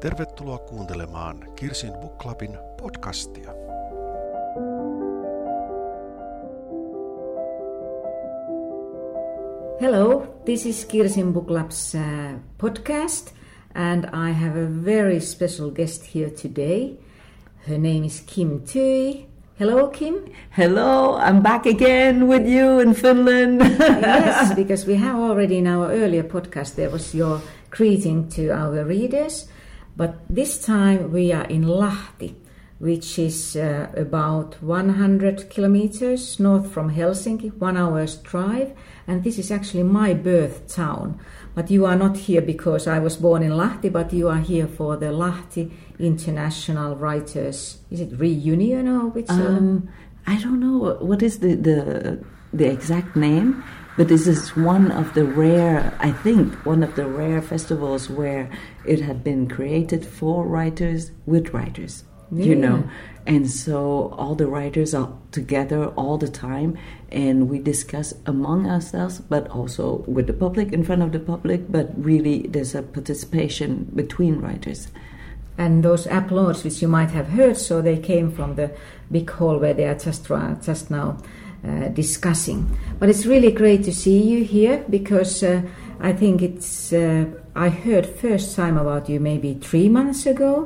Tervetuloa kuuntelemaan Kirsin Book Clubin podcastia. Hello, this is Kirsin Book Club's uh, podcast, and I have a very special guest here today. Her name is Kim Thúy. Hello, Kim. Hello, I'm back again with you in Finland. yes, because we have already in our earlier podcast there was your greeting to our readers, but this time we are in Lahti, which is uh, about 100 kilometers north from Helsinki, one hour's drive, and this is actually my birth town. But you are not here because I was born in Lahti, but you are here for the Lahti International Writers. Is it reunion or which? uh, um, I don't know what is the, the the exact name, but this is one of the rare, I think, one of the rare festivals where it had been created for writers with writers. You know, and so all the writers are together all the time, and we discuss among ourselves, but also with the public, in front of the public. But really, there's a participation between writers. And those applause, which you might have heard, so they came from the big hall where they are just just now uh, discussing. But it's really great to see you here because uh, I think it's. Uh, I heard first time about you maybe three months ago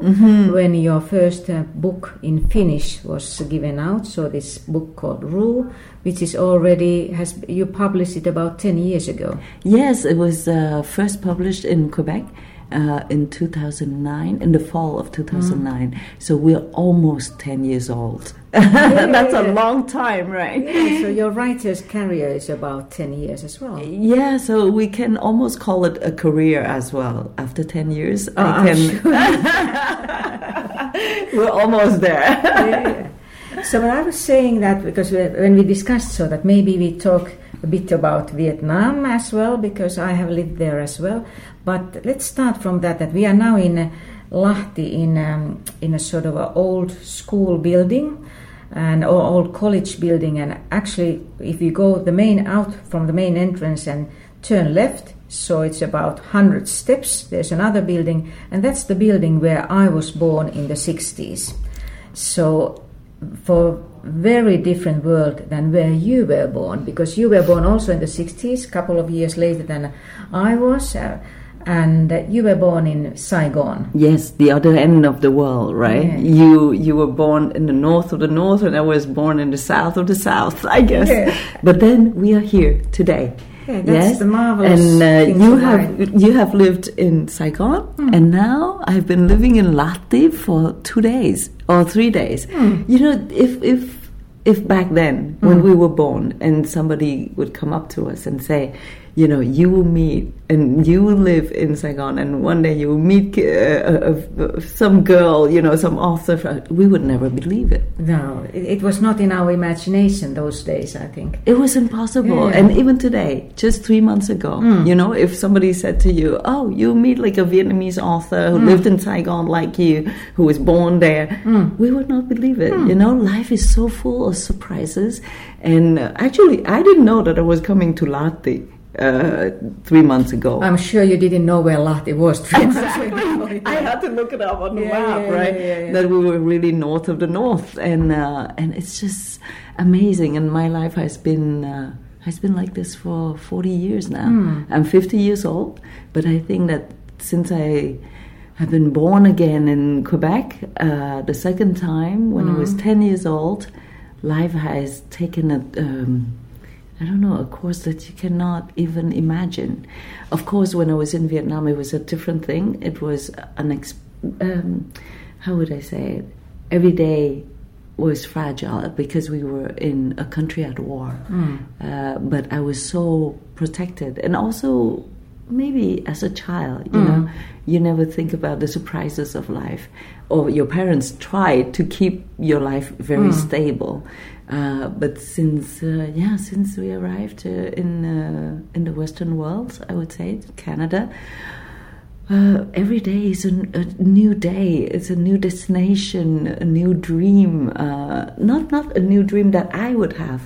when your first uh, book in Finnish was given out. So this book called Ru, which is already has you published it about ten years ago. Yes, it was uh, first published in Quebec uh, in 2009, in the fall of 2009. So we're almost 10 years old. That's a long time, right? Yeah, so your writer's career is about ten years as well. Yeah, so we can almost call it a career as well. After 10 years, Oh, I can. we're almost there. yeah. So when I was saying that because when we discussed so that maybe we talk a bit about Vietnam as well because I have lived there as well. But let's start from that. That we are now in Lahti in um, in a sort of a old school building and old college building. And actually, if you go the main out from the main entrance and turn left, so it's about 100 steps. There's another building, and that's the building where I was born in the 60s. So, for very different world than where you were born, because you were born also in the 60s, couple of years later than I was, uh, and you were born in Saigon. Yes, the other end of the world, right? Yeah. You you were born in the north of the north, and I was born in the south of the south, I guess. Yeah. But then we are here today. Yeah, that's the marvelous And uh, you have life. you have lived in Saigon, Hmm. and now I've been living in Lahti for two days or three days. Hmm. You know, if if if back then when we were born, and somebody would come up to us and say, you know, you will meet and you will live in Saigon, and one day you will meet uh, uh, uh, some girl, you know, some author. We would never believe it. No, it, it was not in our imagination those days, I think. It was impossible. Yeah. And even today, just three months ago, you know, if somebody said to you, Oh, you meet like a Vietnamese author who lived in Saigon like you, who was born there, we would not believe it. You know, life is so full of surprises. And uh, actually, I didn't know that I was coming to Lahti uh, three months ago. I'm sure you didn't know where Lahti was. three months ago. I had to look it up on the Yeah, map, yeah, right? yeah, yeah, yeah. That we were really north of the north, and uh, and it's just amazing. And my life has been uh, has been like this for forty years now. Hmm. I'm fifty years old, but I think that since I have been born again in Quebec, uh, the second time when I Hmm. was ten years old, life has taken a. Um, I don't know, a course that you cannot even imagine. Of course, when I was in Vietnam, it was a different thing. It was an, ex- um, how would I say it? Every day was fragile because we were in a country at war. Uh, but I was so protected. And also, maybe as a child, you know, you never think about the surprises of life. Or your parents try to keep your life very stable. Uh, but since uh, yeah, since we arrived uh, in uh, in the Western world, I would say Canada, uh, every day is a, a new day. It's a new destination, a new dream. Uh, not not a new dream that I would have,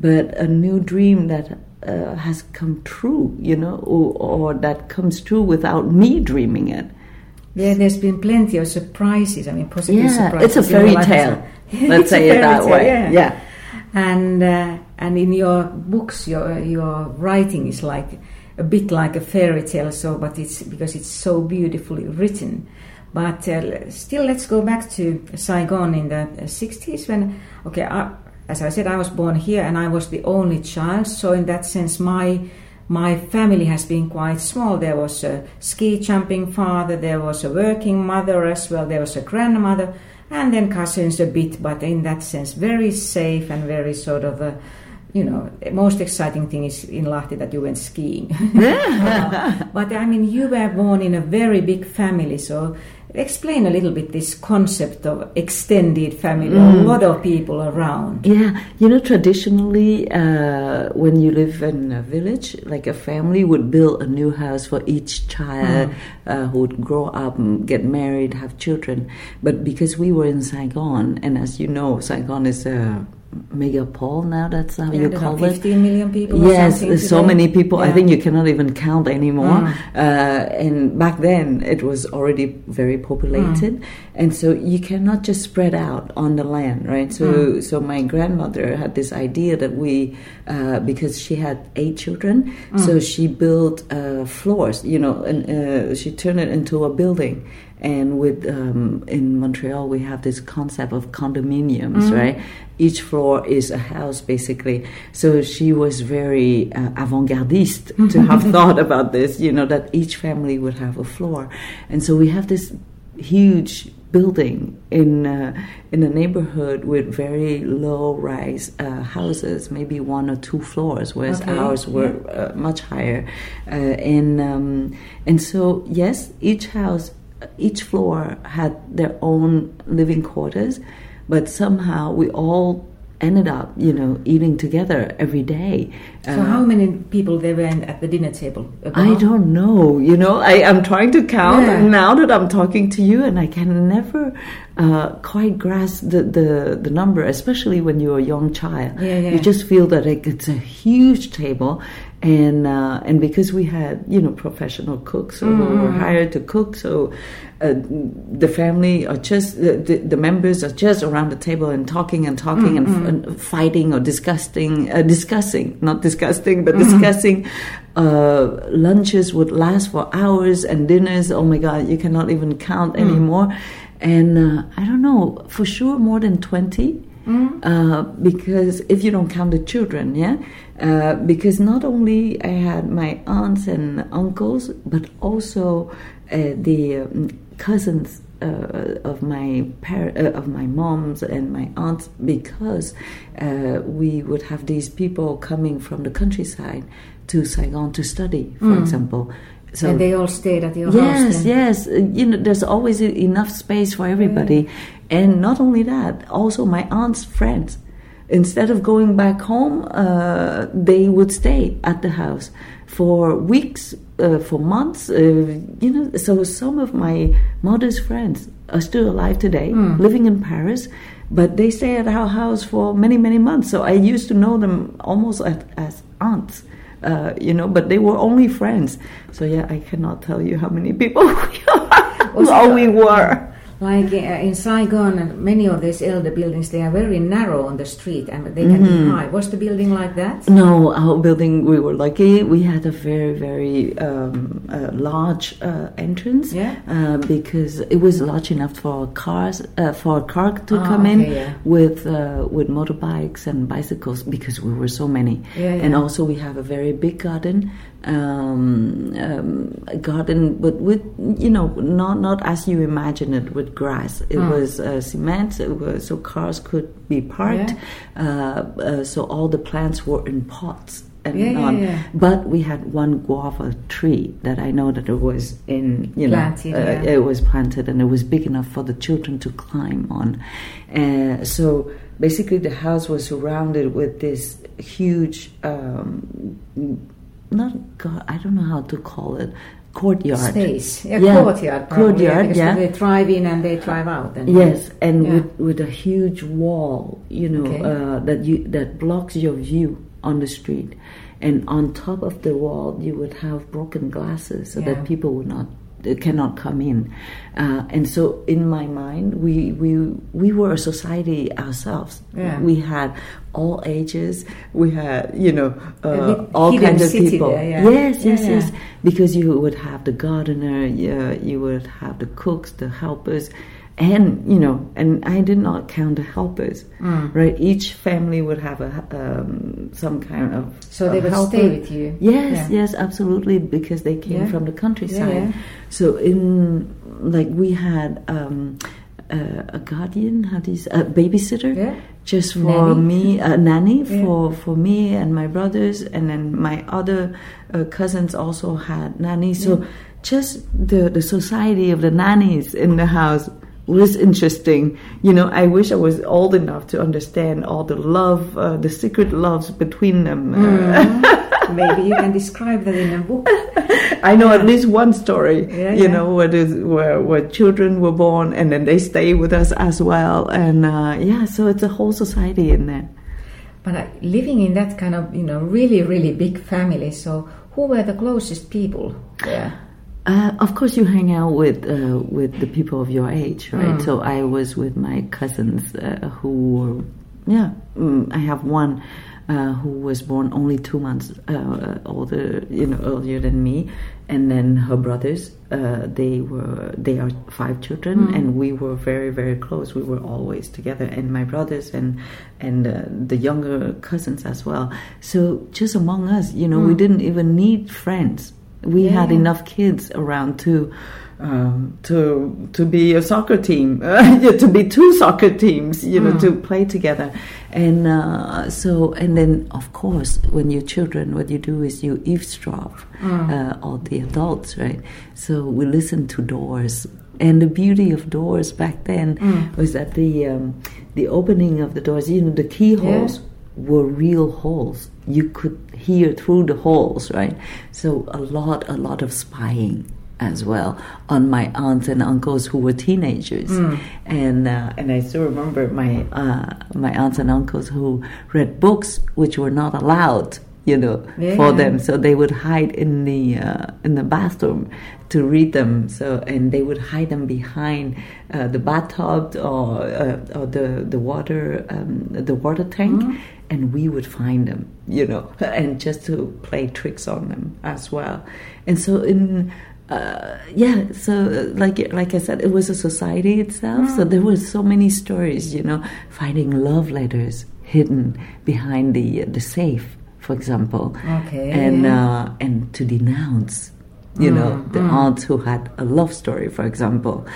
but a new dream that uh, has come true. You know, or, or that comes true without me dreaming it. Yeah, there's been plenty of surprises. I mean, positive Yeah, surprises. it's a fairy tale. Let's say it that way. Yeah. Yeah. And uh, and in your books, your your writing is like a bit like a fairy tale. So, but it's because it's so beautifully written. But uh, still, let's go back to Saigon in the 60s when, okay, I, as I said, I was born here and I was the only child. So in that sense, my my family has been quite small. There was a ski jumping father, there was a working mother as well, there was a grandmother, and then cousins a bit. But in that sense, very safe and very sort of you know, the most exciting thing is in Lahti that you went skiing. but I mean, you were born in a very big family, so explain a little bit this concept of extended family, a lot of people around. Yeah, you know, traditionally, uh, when you live in a village, like a family would build a new house for each child uh, who would grow up, and get married, have children. But because we were in Saigon, and as you know, Saigon is a megapole now, that's how Yeah, you call are it. 15 million people. Yes, so today. many people. I think you cannot even count anymore. Mm. Uh, and back then, it was already very populated, Mm. and so you cannot just spread out on the land, right? So, Mm. so my grandmother had this idea that we, uh, because she had eight children, Mm. so she built uh, floors. You know, and uh, she turned it into a building. And with um, in Montreal, we have this concept of condominiums, right? Each floor is a house, basically. So she was very uh, avant-gardiste to have thought about this. You know that each family would have a floor, and so we have this huge building in uh, in a neighborhood with very low-rise uh, houses, maybe one or two floors, whereas Okay, ours were uh, much higher. Uh, and um, and so yes, each house, each floor had their own living quarters, but somehow we all ended up, you know, eating together every day. So, Uh, how many people there were at the dinner table? I don't know. You know, I, I'm trying to count Yeah. now that I'm talking to you, and I can never uh, quite grasp the, the, the number, especially when you're a young child. Yeah, yeah. You just feel that like, it's a huge table, and uh, and because we had you know professional cooks who Mm-hmm. were hired to cook, so uh, the family are just the, the, the members are just around the table and talking and talking and, Mm-hmm. f- and fighting or discussing, uh, discussing, not disgusting, but Mm-hmm. discussing. Uh, lunches would last for hours, and dinners. Oh my God, you cannot even count Mm. anymore. And uh, I don't know for sure more than twenty. Mm. Uh, because if you don't count the children, yeah, uh, because not only I had my aunts and uncles, but also uh, the um, cousins uh, of my par- uh, of my moms and my aunts, because uh, we would have these people coming from the countryside to Saigon to study, for example. So Mm. and they all stayed at your house. Yes, yes. Uh, You know, there's always enough space for everybody. And not only that, also my aunt's friends. Instead of going back home, uh, they would stay at the house for weeks, uh, for months. Uh, you know, so some of my mother's friends are still alive today, living in Paris, but they stay at our house for many, many months. So I used to know them almost as, as aunts uh, you know, but they were only friends. So yeah, I cannot tell you how many people we are, or we were. Like uh, in Saigon, many of these elder buildings, they are very narrow on the street and they can Mm-hmm. be high. Was the building like that? No, our building, we were lucky. We had a very, very um, uh, large uh, entrance Yeah. uh, because it was large enough for cars, uh, for a car to Ah, come in yeah. with uh, with motorbikes and bicycles because we were so many. Yeah, And also we have a very big garden, um, um, garden, but with you know not not as you imagine it with grass. It Mm. was uh, cement, it was, so cars could be parked. Uh, uh, so all the plants were in pots and Yeah, yeah, on. yeah. But we had one guava tree that I know that it was in you know Planted, uh, yeah. it was planted and it was big enough for the children to climb on. Uh, so basically, the house was surrounded with this huge, um, not go- I don't know how to call it, courtyard. Space. Yeah, Yeah, courtyard. Courtyard, because yeah. They drive in and they drive out. And Yes, and Yeah. with, with a huge wall, you know, Okay. uh, that you that blocks your view on the street, and on top of the wall you would have broken glasses so Yeah. that people would not cannot come in. Uh, and so, in my mind, we we we were a society ourselves. Yeah. We had all ages. We had you know uh, bit all kinds of people. there, yeah. Yes, yes, yeah. yes. Because you would have the gardener, yeah, you would have the cooks, the helpers, and you know, and I did not count the helpers. Mm. Right, each family would have a um, some kind of So they would helper. stay with you. Yes, Yeah. yes, absolutely, because they came Yeah. from the countryside. Yeah. So in like we had um, uh, a guardian, how do you say, a babysitter, Yeah. just for Nanny. me, a nanny for for me and my brothers, and then my other uh, cousins also had nannies. So just the the society of the nannies in the house was interesting. You know, I wish I was old enough to understand all the love, uh, the secret loves between them. Mm. Maybe you can describe that in a book. I know at least one story, Yeah, you yeah. know, where, where where children were born and then they stay with us as well, and uh, yeah, so it's a whole society in there. But uh, living in that kind of, you know, really, really big family, so who were the closest people there? Uh, of course, you hang out with uh, with the people of your age, right? Mm. So I was with my cousins uh, who were, yeah. Mm, I have one uh, who was born only two months uh, older, you know, earlier than me, and then her brothers. Uh, they were they are five children, Mm. and we were very very close. We were always together, and my brothers and and uh, the younger cousins as well. So just among us, you know, we Mm. didn't even need friends we had enough kids around to um, to to be a soccer team, to be two soccer teams, you know, Mm. to play together, and uh, so and then of course when you're children, what you do is you eavesdrop Mm. uh, all the adults, right? So we listen to doors, and the beauty of doors back then Mm. was that the um, the opening of the doors, you know, the keyholes were real holes. You could hear through the holes, right? So a lot, a lot of spying as well on my aunts and uncles who were teenagers, Mm. and uh, and I still remember my uh, my aunts and uncles who read books which were not allowed. You know, for them, so they would hide in the uh, in the bathroom to read them. So and they would hide them behind uh, the bathtub or uh, or the the water um, the water tank, Mhm. And we would find them. You know, and just to play tricks on them as well. And so in uh, yeah, so uh, like like I said, it was a society itself. So there were so many stories. You know, finding love letters hidden behind the the safe, for example Okay. and uh, and to denounce, you know, Mm, the mm. aunt who had a love story, for example,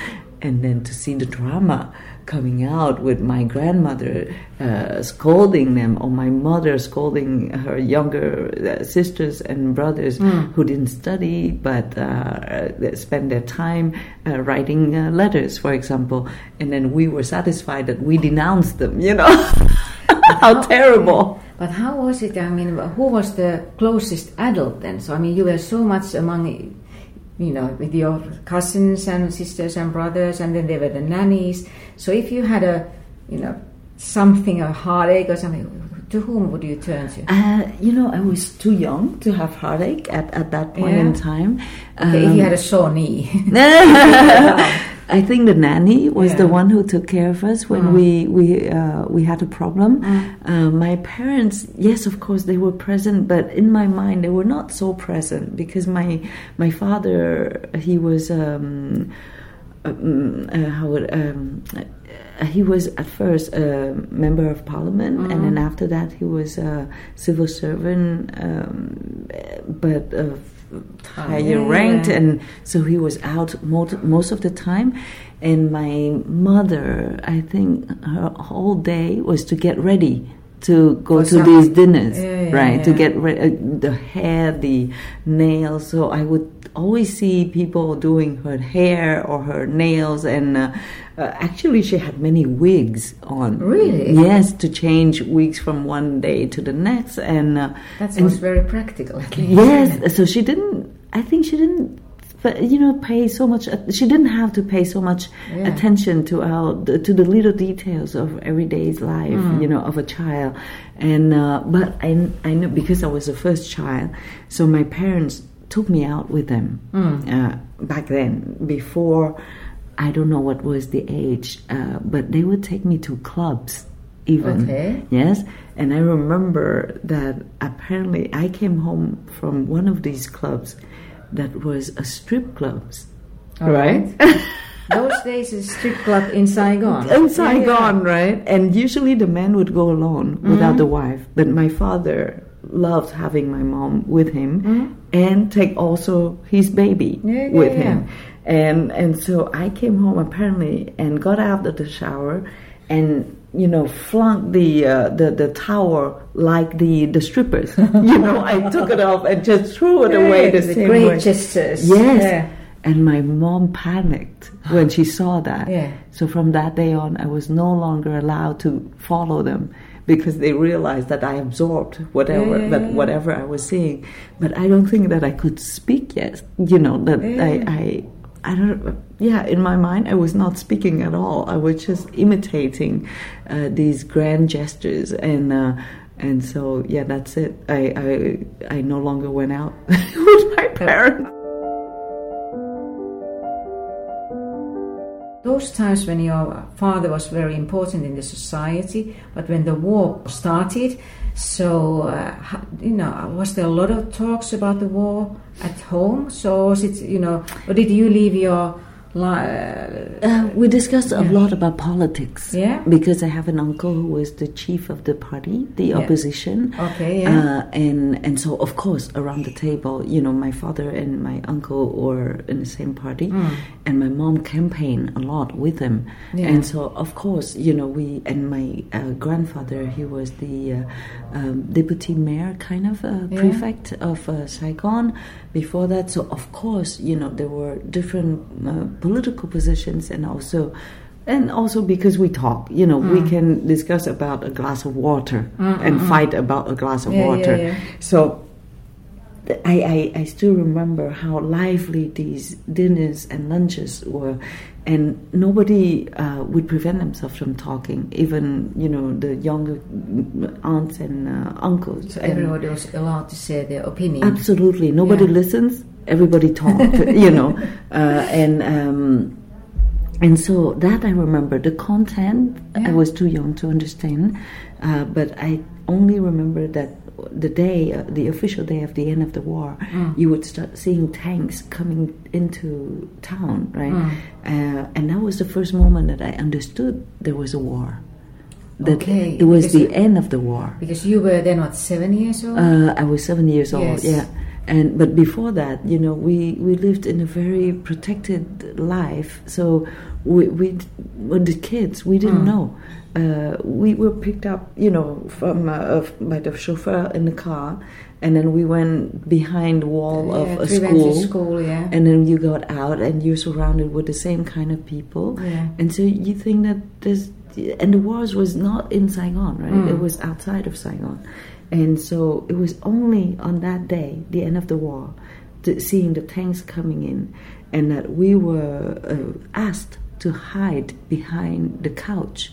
and then to see the drama coming out with my grandmother uh, scolding them, or my mother scolding her younger uh, sisters and brothers Mm. who didn't study but uh, uh, spend their time uh, writing uh, letters, for example, and then we were satisfied that we denounced them, you know. How terrible. But how was it? I mean, who was the closest adult then? So I mean, you were so much among, you know, with your cousins and sisters and brothers, and then there were the nannies. So if you had a, you know, something, a heartache or something, to whom would you turn to? Uh, you know, I was too young to have heartache at, at that point in time. Okay, if Um, you had a sore knee. I think the nanny was the one who took care of us when Mm. we we uh, we had a problem. Mm. Uh, my parents, yes, of course, they were present, but in my mind, they were not so present because my my father he was. Um, um, uh, how would um, uh, he was at first a member of parliament, and then Mm. after that he was a civil servant, um, but higher yeah. ranked, and so he was out most, most of the time. And my mother, I think her whole day was to get ready to go to these dinners, Yeah, yeah, right? To get re- uh, the hair, the nails. So I would always see people doing her hair or her nails, and uh, uh, actually she had many wigs on. Really? Yes, to change wigs from one day to the next, and uh, That was very practical. Yes, so she didn't. I think she didn't. But you know, pay so much. She didn't have to pay so much Yeah. attention to our to the little details of everyday's life. Mm. You know, of a child. And uh, but I I know because I was the first child, so my parents took me out with them uh, back then. Before, I don't know what was the age, uh, but they would take me to clubs. Even Okay. yes, and I remember that apparently I came home from one of these clubs that was a strip clubs, All right? Those days, a strip club in Saigon. in Yeah, Saigon, right? And usually the man would go alone without Mm-hmm. the wife. But my father loved having my mom with him Mm-hmm. and take also his baby Yeah, yeah, with yeah. him. And and so I came home apparently and got out of the shower and you know flung the uh, the the tower like the the strippers. you know, I took it off and just threw it Yeah, away the, the same great way. gestures. Yes. Yeah. And my mom panicked when she saw that. Yeah. So from that day on, I was no longer allowed to follow them because they realized that I absorbed whatever Yeah, that whatever I was seeing. But I don't think that I could speak yet. You know that. I, I I don't. Yeah, in my mind, I was not speaking at all. I was just imitating uh, these grand gestures and. Uh, and so, yeah, that's it. I, I, I no longer went out with my parents. Those times when your father was very important in the society, but when the war started, so uh, you know, was there a lot of talks about the war at home? So was it, you know, or did you leave your uh, we discussed a lot about politics. Yeah. Because I have an uncle who was the chief of the party, the Yeah. opposition. Okay, yeah. Uh, and and so of course around the table, you know, my father and my uncle were in the same party, and my mom campaigned a lot with them. Yeah. And so of course, you know, we and my uh, grandfather, he was the uh, um, deputy mayor, kind of uh, Yeah. prefect of uh, Saigon. Before that, so of course, you know, there were different uh, political positions, and also, and also because we talk, you know, Mm. we can discuss about a glass of water and fight about a glass of Yeah, yeah, water. yeah. So. I, I, I still remember how lively these dinners and lunches were, and nobody uh, would prevent themselves from talking. Even you know the younger aunts and uh, uncles. so and- everybody was allowed to say their opinion? Absolutely. Nobody Yeah. listens. Everybody talk. you know, uh, and um, and so that I remember. The content I was too young to understand, uh, but I only remember that the day, uh, the official day of the end of the war, Mm. you would start seeing tanks coming into town, right? Mm. Uh, and that was the first moment that I understood there was a war. That Okay, it was because the you- end of the war. Because you were then what seven years old? Uh, I was seven years old. Yes. Yeah, and but before that, you know, we we lived in a very protected life. So we we the kids, we didn't Mm. know. Uh, we were picked up, you know, from uh, by the chauffeur in the car, and then we went behind the wall yeah, of a school. school, yeah. And then you got out, and you're surrounded with the same kind of people. Yeah. And so you think that there's, and the wars was not in Saigon, right? Mm. It was outside of Saigon. And so it was only on that day, the end of the war, seeing the tanks coming in, and that we were uh, asked to hide behind the couch.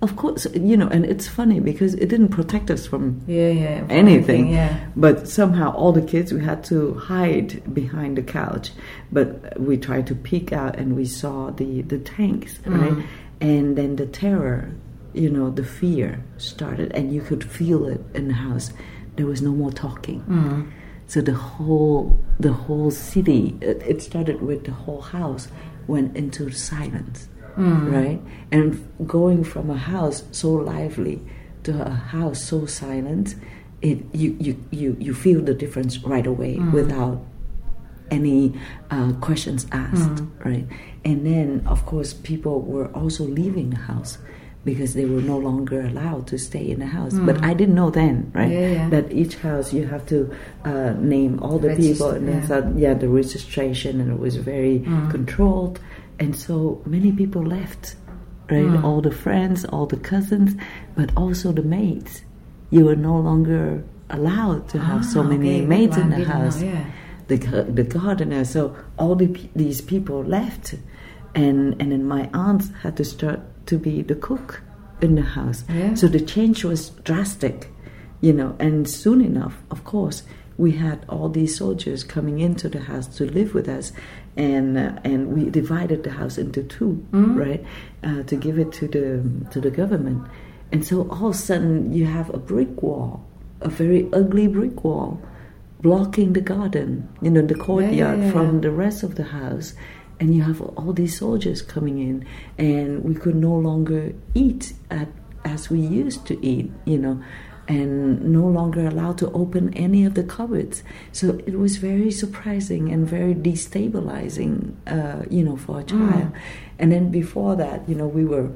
Of course, you know, and it's funny because it didn't protect us from yeah, yeah. anything. Yeah. But somehow all the kids we had to hide behind the couch. But we tried to peek out and we saw the the tanks, right? And then the terror, you know, the fear started, and you could feel it in the house. There was no more talking. Mm. So the whole the whole city, it, it started with the whole house went into silence, right? And going from a house so lively to a house so silent, it you you you, you feel the difference right away without any uh, questions asked, right? And then, of course, people were also leaving the house because they were no longer allowed to stay in the house. But I didn't know then, right? Yeah, yeah. That each house you have to uh, name all the people, and then yeah. so, yeah, the registration, and it was very controlled. And so many people left, right? All the friends, all the cousins, but also the maids. You were no longer allowed to have so Ah, many okay, maids well, in the know, house yeah. the the gardener. So all the, these people left, and and then my aunt had to start to be the cook in the house. Yeah. So the change was drastic, you know. And soon enough, of course, we had all these soldiers coming into the house to live with us, and uh, and we divided the house into 2 right, uh, to give it to the to the government, and so all of a sudden you have a brick wall, a very ugly brick wall, blocking the garden, you know, the courtyard yeah, from yeah. the rest of the house. And you have all these soldiers coming in, and we could no longer eat at, as we used to eat, you know, and no longer allowed to open any of the cupboards. So it was very surprising and very destabilizing, uh, you know, for a child. And then before that, you know, we were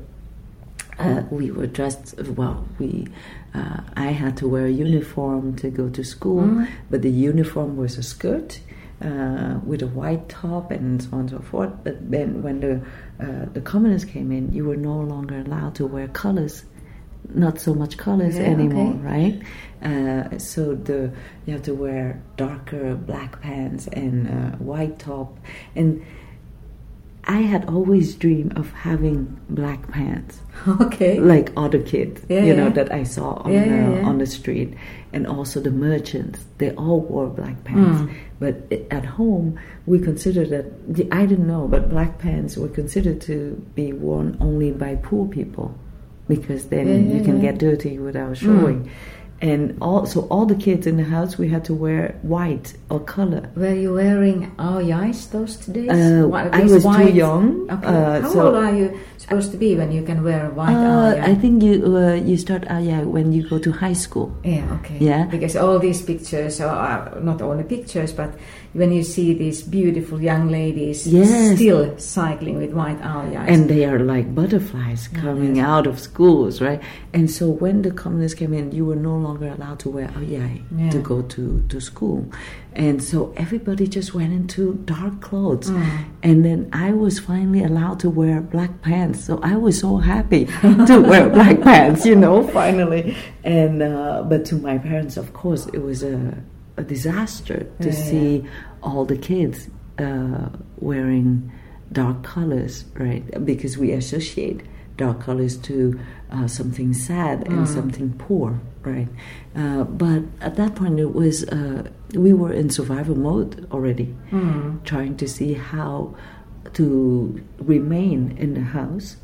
uh, we were dressed well. We uh, I had to wear a uniform to go to school, but the uniform was a skirt uh, with a white top and so on and so forth. But then when the uh, the communists came in, you were no longer allowed to wear colors. Not so much colors Yeah, anymore, okay. right? Uh, so the you have to wear darker black pants and uh, white top, and I had always dreamed of having black pants Okay. like other kids, Yeah, you know, that I saw on Yeah, the, yeah, yeah. on the street, and also the merchants. They all wore black pants, Mm. but at home we considered that I didn't know, but black pants were considered to be worn only by poor people, because then Yeah, yeah, you can yeah. get dirty without showing. And all, so all the kids in the house, we had to wear white or color. Were you wearing ao dais those days? Uh, I was too young, Okay. uh, How so- old are you supposed to be when you can wear white Uh. I think you uh, you start uh, yeah when you go to high school. Yeah, okay. Yeah. Because all these pictures are not only pictures, but when you see these beautiful young ladies Yes. still cycling with white ao dais. and they are like butterflies coming yes. out of schools, right? And so when the communists came in, you were no longer allowed to wear ao dai Yeah. to go to, to school, and so everybody just went into dark clothes, Mm. and then I was finally allowed to wear black pants. So I was so happy to wear black pants, you know, finally. And uh, but to my parents, of course, it was a, a disaster to Yeah, yeah. see all the kids uh, wearing dark colors, right? Because we associate dark colors to uh, something sad and something poor, right? Uh, but at that point, it was uh, we were in survival mode already, Mm. trying to see how to remain in the house.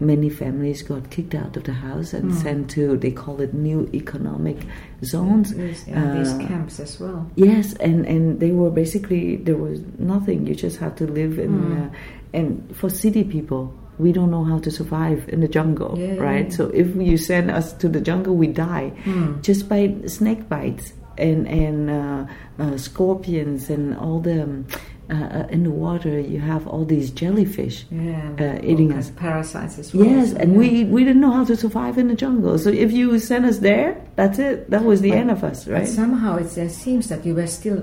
Many families got kicked out of the house and sent to they call it new economic zones. These, yeah, these Uh, camps as well. Yes, and and they were basically there was nothing. You just had to live in, Mm. uh, and for city people, we don't know how to survive in the jungle, Yeah, yeah, right? yeah. So if you send us to the jungle, we die Mm. just by snake bites and and uh, uh, scorpions and all the. Um, uh, uh, in the water, you have all these jellyfish. Yeah, Uh, eating us. parasites as well. Yes, and yeah. we we didn't know how to survive in the jungle. So if you sent us there, that's it. That was the But- end of us, right? somehow it uh, seems that you were still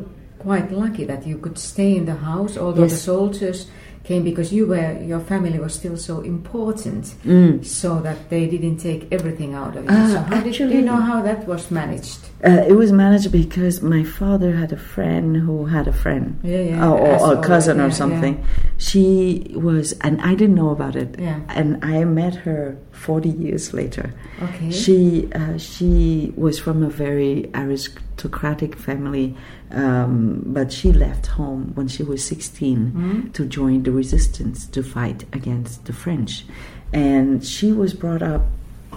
quite lucky that you could stay in the house, although Yes. the soldiers came because you were your family was still so important, Mm. so that they didn't take everything out of you. Uh, so how did do actually- you know how that was managed? Uh, it was managed because my father had a friend who had a friend, Yeah, yeah, or, or a cousin or something. She was, and I didn't know about it. Yeah. And I met her forty years later. Okay. She uh, she was from a very aristocratic family, um, but she left home when she was 16 Mm. to join the resistance to fight against the French, and she was brought up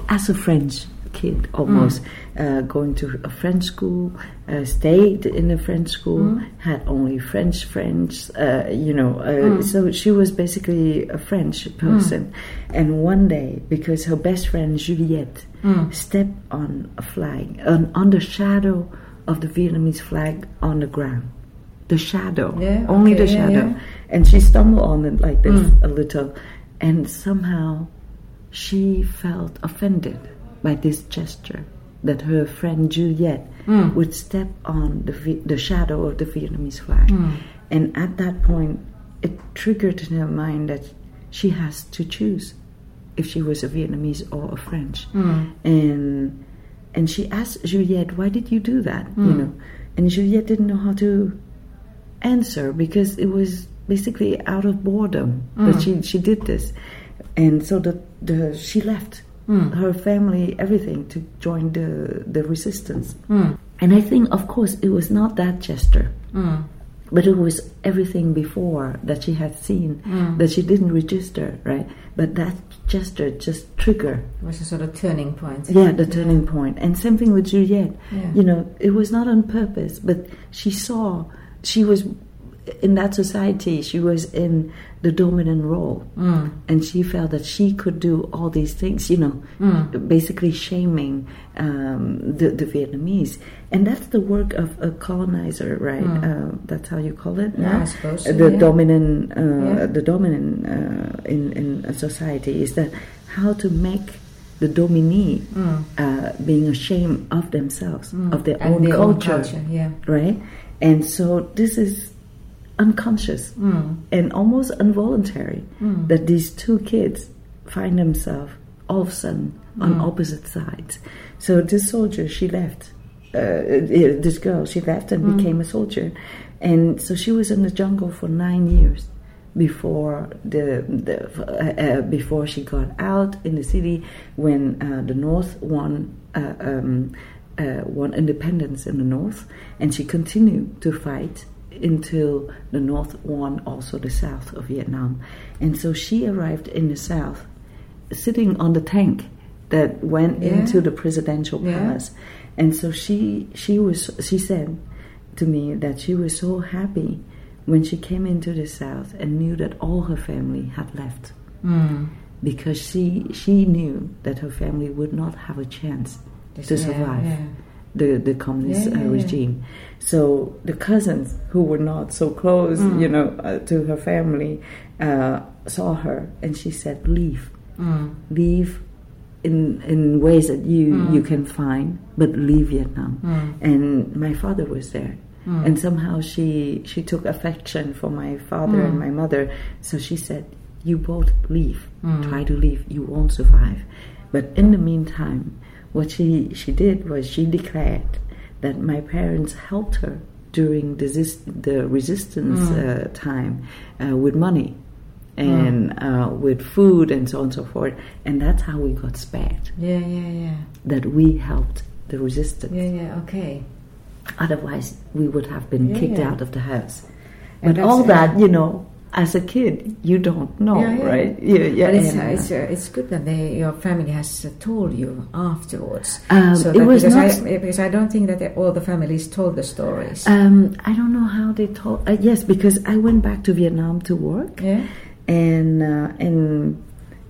as a French kid almost, uh, going to a French school, uh, stayed in a French school, had only French friends, uh, you know. Uh, So she was basically a French person. And one day, because her best friend Juliette stepped on a flag, on, on the shadow of the Vietnamese flag on the ground. The shadow, Yeah, only okay, the yeah, shadow. yeah. And she stumbled on it like this Mm. a little, and somehow she felt offended by this gesture that her friend Juliette Mm. would step on the, the shadow of the Vietnamese flag. Mm. And at that point, it triggered in her mind that she has to choose if she was a Vietnamese or a French. Mm. And and she asked Juliette, "Why did you do that?" You Mm. know, and Juliette didn't know how to answer because it was basically out of boredom that Mm. she she did this, and so the the she left Mm. her family everything to join the the resistance. Mm. And I think, of course, it was not that gesture, Mm. but it was everything before that she had seen Mm. that she didn't register, right? But that gesture just triggered It was a sort of turning point. yeah, the turning point. And same thing with Juliet. Yeah. You know, it was not on purpose, but she saw she was in that society. She was in the dominant role, Mm. and she felt that she could do all these things. You know, Mm. basically shaming um, the, the Vietnamese, and that's the work of a colonizer, right? Mm. Uh, that's how you call it. Yeah, no? I suppose so, the yeah. dominant, uh, Yeah. the dominant uh, in in a society is that how to make the dominee Mm. uh, being ashamed of themselves, Mm. of their, own, their culture, own culture, yeah. right? And so this is unconscious Mm. and almost involuntary Mm. that these two kids find themselves all of a sudden on Mm. opposite sides. So this soldier, she left. Uh, uh, this girl, she left and Mm. became a soldier, and so she was in the jungle for nine years before the, the uh, uh, before she got out in the city when uh, the North won uh, um, uh, won independence in the North, and she continued to fight until the North won also the South of Vietnam, and so she arrived in the South, sitting on the tank that went Yeah. into the presidential Yeah. palace, and so she she was she said to me that she was so happy when she came into the South and knew that all her family had left Mm. because she she knew that her family would not have a chance to survive yeah. The the communist Yeah, yeah, uh, yeah. regime. So the cousins who were not so close, Mm. you know, uh, to her family, uh, saw her and she said, "Leave, Mm. leave." In, in ways that you, Mm. you can find, but leave Vietnam. Mm. And my father was there, Mm. and somehow she she took affection for my father Mm. and my mother. So she said, "You both leave. Mm. Try to leave. You won't survive." But in the meantime, what she she did was she declared that my parents helped her during the the resistance Mm. uh, time uh, with money and uh, with food and so on and so forth, and that's how we got spared. Yeah, yeah, yeah. That we helped the resistance. Yeah, yeah, okay. Otherwise, we would have been Yeah, kicked yeah. out of the house. And but all that, you know, as a kid, you don't know, Yeah, yeah. right? Yeah, yeah. but it's, it's, uh, it's good that they, your family has uh, told you afterwards. Um, so it was because, not- I, because I don't think that all the families told the stories. um, I don't know how they told. Uh, yes, because I went back to Vietnam to work, yeah? and uh, and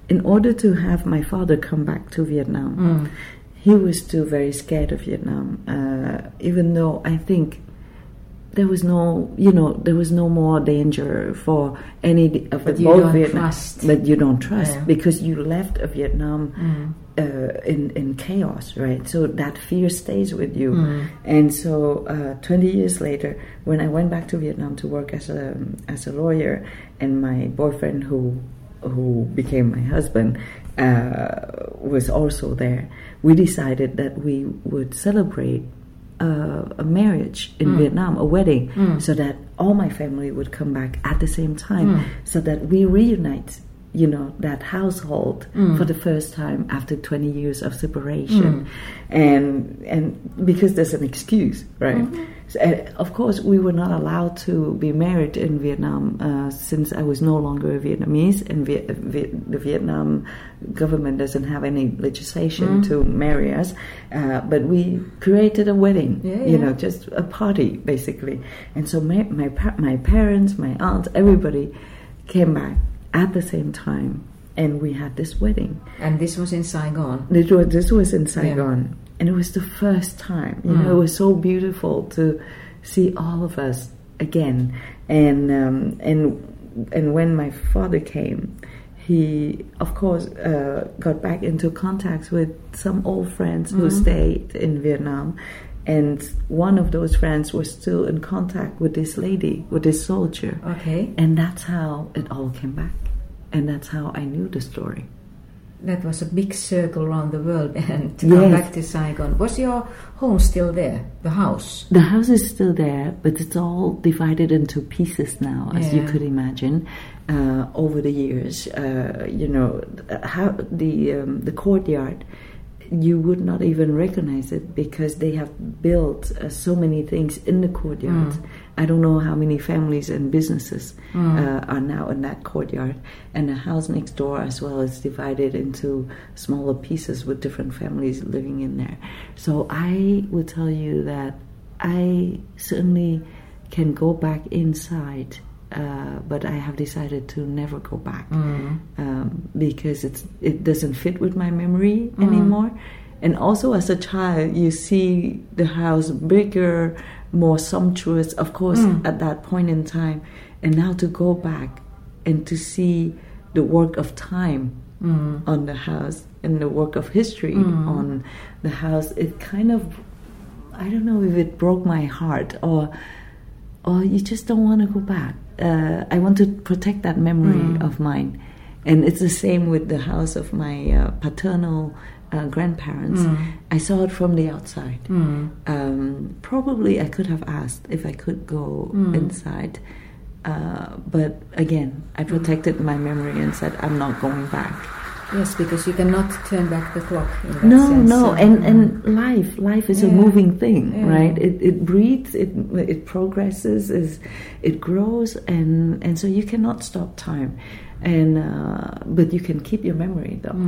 in order to have my father come back to Vietnam, Mm. he was still very scared of Vietnam. Uh, even though I think there was no, you know, there was no more danger for any of the both Vietnam. trust. But you don't trust Yeah. because you left a Vietnam Mm. uh, in in chaos, right? So that fear stays with you. Mm. And so, uh, 20 years later, when I went back to Vietnam to work as a as a lawyer, and my boyfriend, who who became my husband, uh, was also there, we decided that we would celebrate uh, a marriage in Mm. Vietnam, a wedding, Mm. so that all my family would come back at the same time, Mm. so that we reunite. You know that household Mm. for the first time after 20 years of separation, Mm. and and because there's an excuse, right? Mm-hmm. Uh, of course, we were not allowed to be married in Vietnam uh, since I was no longer a Vietnamese, and Viet- Viet- the Vietnam government doesn't have any legislation Mm. to marry us. Uh, but we created a wedding, Yeah, you yeah. know, just a party basically. And so my my, pa- my parents, my aunts, everybody came back at the same time, and we had this wedding. And this was in Saigon. This was, this was in Saigon, and it was the first time. You know, Mm. it was so beautiful to see all of us again. And um, and and when my father came, he of course uh, got back into contacts with some old friends who Mhm. stayed in Vietnam. And one of those friends was still in contact with this lady, with this soldier. Okay. And that's how it all came back. And that's how I knew the story. That was a big circle around the world and to come back to Saigon. Was your home still there? The house? The house is still there, but it's all divided into pieces now, as you could imagine. Uh, over the years, uh, you know, how the um, the courtyard you would not even recognize it because they have built uh, so many things in the courtyard. Mm. I don't know how many families and businesses Mm. uh, are now in that courtyard, and the house next door as well is divided into smaller pieces with different families living in there. So I would tell you that I certainly can go back inside, uh, but I have decided to never go back Mm. um, because it's it doesn't fit with my memory Mm. anymore. And also, as a child, you see the house bigger, more sumptuous, of course, Mm. at that point in time. And now to go back and to see the work of time Mm. on the house and the work of history Mm. on the house, it kind of, I don't know if it broke my heart or, or you just don't want to go back. Uh, I want to protect that memory Mm. of mine, and it's the same with the house of my uh, paternal uh, grandparents. Mm. I saw it from the outside. Mm. Um, probably I could have asked if I could go Mm. inside. Uh, but again, I protected my memory and said, I'm not going back. Yes, because you cannot turn back the clock. No, sense. no, and, mm. and life, life is a moving thing, Yeah. right? It, it breathes, it it progresses, is it grows, and and so you cannot stop time, and uh, but you can keep your memory though.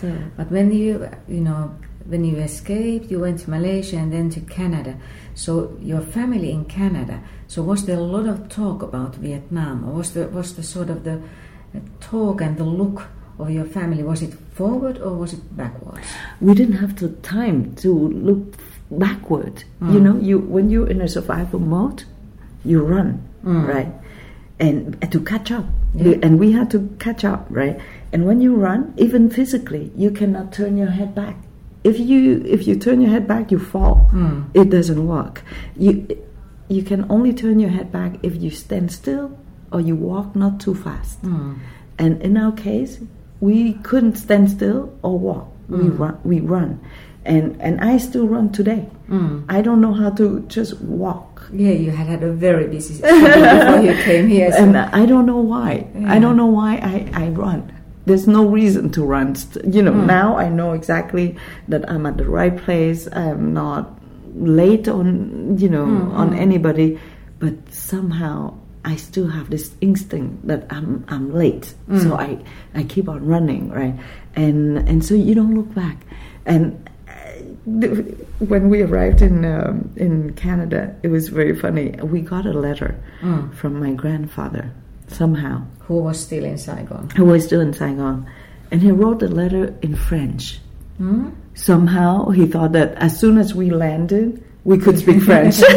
So But when you, you know, when you escaped, you went to Malaysia and then to Canada. So your family in Canada. So was there a lot of talk about Vietnam, or was the was the sort of the talk and the look of your family was it forward or was it backwards? we didn't have the time to look backward. You Mm. know, you when you're in a survival mode, you run, Mm. right? And to catch up, Yeah. and we had to catch up, right? And when you run, even physically, you cannot turn your head back. If you if you turn your head back, you fall. Mm. It doesn't work. You you can only turn your head back if you stand still or you walk not too fast. Mm. And in our case, we couldn't stand still or walk. We Mm. run. We run, and and I still run today. Mm. I don't know how to just walk, Yeah, you had had a very busy before you came here. So and I don't know why. I don't know why I, I run. There's no reason to run. St- You know, Mm. now I know exactly that I'm at the right place. I'm not late on you know Mm, on mm. anybody, but somehow I still have this instinct that I'm I'm late. Mm. So I I keep on running, right? And and so you don't look back. And uh, when we arrived in um, in Canada, it was very funny. We got a letter Mm. from my grandfather somehow, who was still in Saigon? who was still in Saigon, and he wrote the letter in French. Mm? Somehow he thought that as soon as we landed, we could speak French.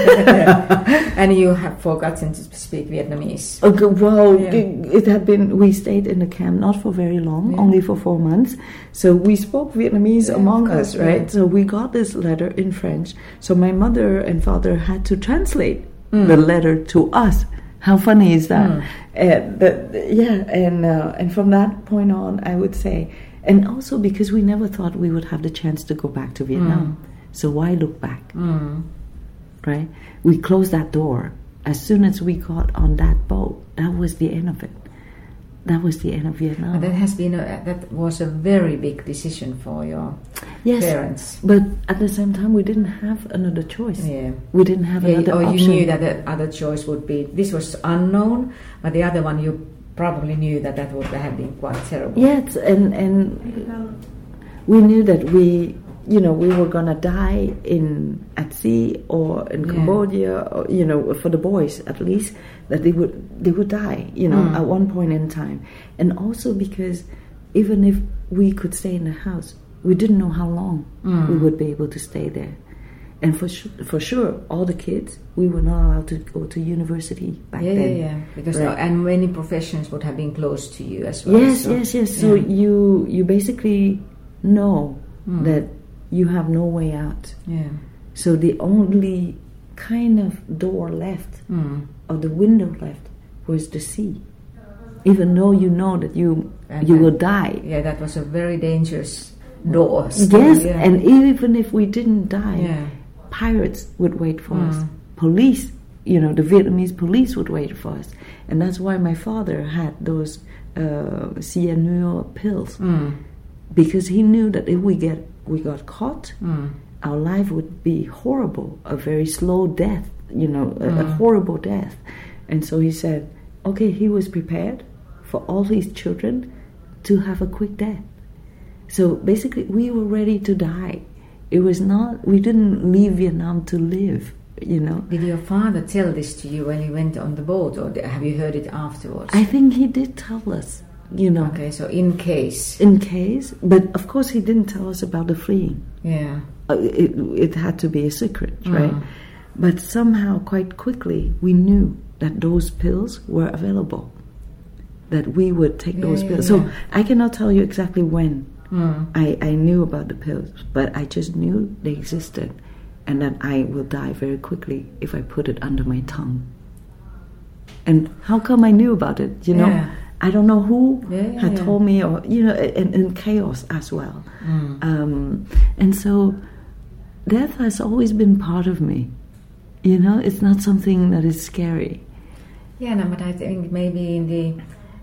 and you have forgotten to speak Vietnamese. Okay, well, Yeah. it, it had been. We stayed in the camp not for very long, Yeah. only for four months. So we spoke Vietnamese Yeah, among course, us, right? So we got this letter in French. So my mother and father had to translate Mm. the letter to us. How funny is that? Mm. And but, yeah, and uh, and from that point on, I would say, and also because we never thought we would have the chance to go back to Vietnam. So why look back? Mm. right? We closed that door. As soon as we got on that boat, that was the end of it. That was the end of Vietnam. And that has been a, that was a very big decision for your yes, parents. but at the same time, we didn't have another choice. Yeah. We didn't have Yeah, another or option. you knew that the other choice would be this was unknown, but the other one you probably knew that that would have been quite terrible. Yes, and and we knew that we, you know, we were gonna die in at sea or in Yeah. Cambodia, or, you know, for the boys at least, that they would they would die, you know, Mm. at one point in time, and also because even if we could stay in the house, we didn't know how long Mm. we would be able to stay there. And for sure, for sure, all the kids, we were not allowed to go to university back yeah, then. yeah, yeah. Because Right. and many professions would have been closed to you as well. Yes, so- yes, yes. So you you basically know Mm. that you have no way out. yeah. So the only kind of door left Mm. or the window left was the sea. Even though you know that you And you that- will die. Yeah, that was a very dangerous door. still, Yes, yeah. and even if we didn't die, yeah. pirates would wait for us. Mm. Police, you know, the Vietnamese police would wait for us, and that's why my father had those uh, cyanure pills Mm. because he knew that if we get we got caught, Mm. Our life would be horrible, a very slow death, you know, a, a Mm. horrible death. And so he said, okay, he was prepared for all his children to have a quick death. So basically, we were ready to die. It was not, we didn't leave Vietnam to live, you know. Did your father tell this to you when he went on the boat, or have you heard it afterwards? I think he did tell us, you know, okay, so in case, in case, but of course, he didn't tell us about the fleeing. yeah, Uh, it, it had to be a secret, Mm. right? But somehow, quite quickly, we knew that those pills were available. That we would take Yeah, those yeah, pills. yeah. So I cannot tell you exactly when mm. I, I knew about the pills, but I just knew they existed, and that I will die very quickly if I put it under my tongue. And how come I knew about it? You know, Yeah. I don't know who Yeah, had told me, or you know, in, in chaos as well. Mm. Um, and so death has always been part of me. You know, it's not something that is scary. Yeah, no, but I think maybe in the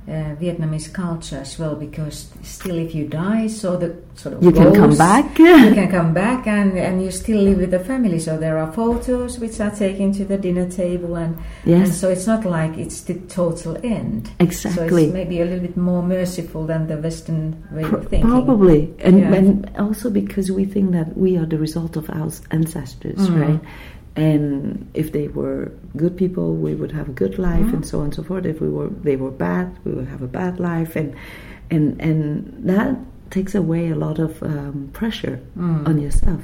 uh, Vietnamese culture as well, because still, if you die, so the sort of You can come back. you can come back, and and you still live with the family. So there are photos which are taken to the dinner table, and and Yes, so it's not like it's the total end. Exactly. So it's maybe a little bit more merciful than the Western way Pro- of thinking. Probably, and, Yeah. and also because we think that we are the result of our ancestors, Mm. right? And if they were good people, we would have a good life, and so on and so forth. If we were they were bad, we would have a bad life, and and and that takes away a lot of um, pressure Mm. on yourself.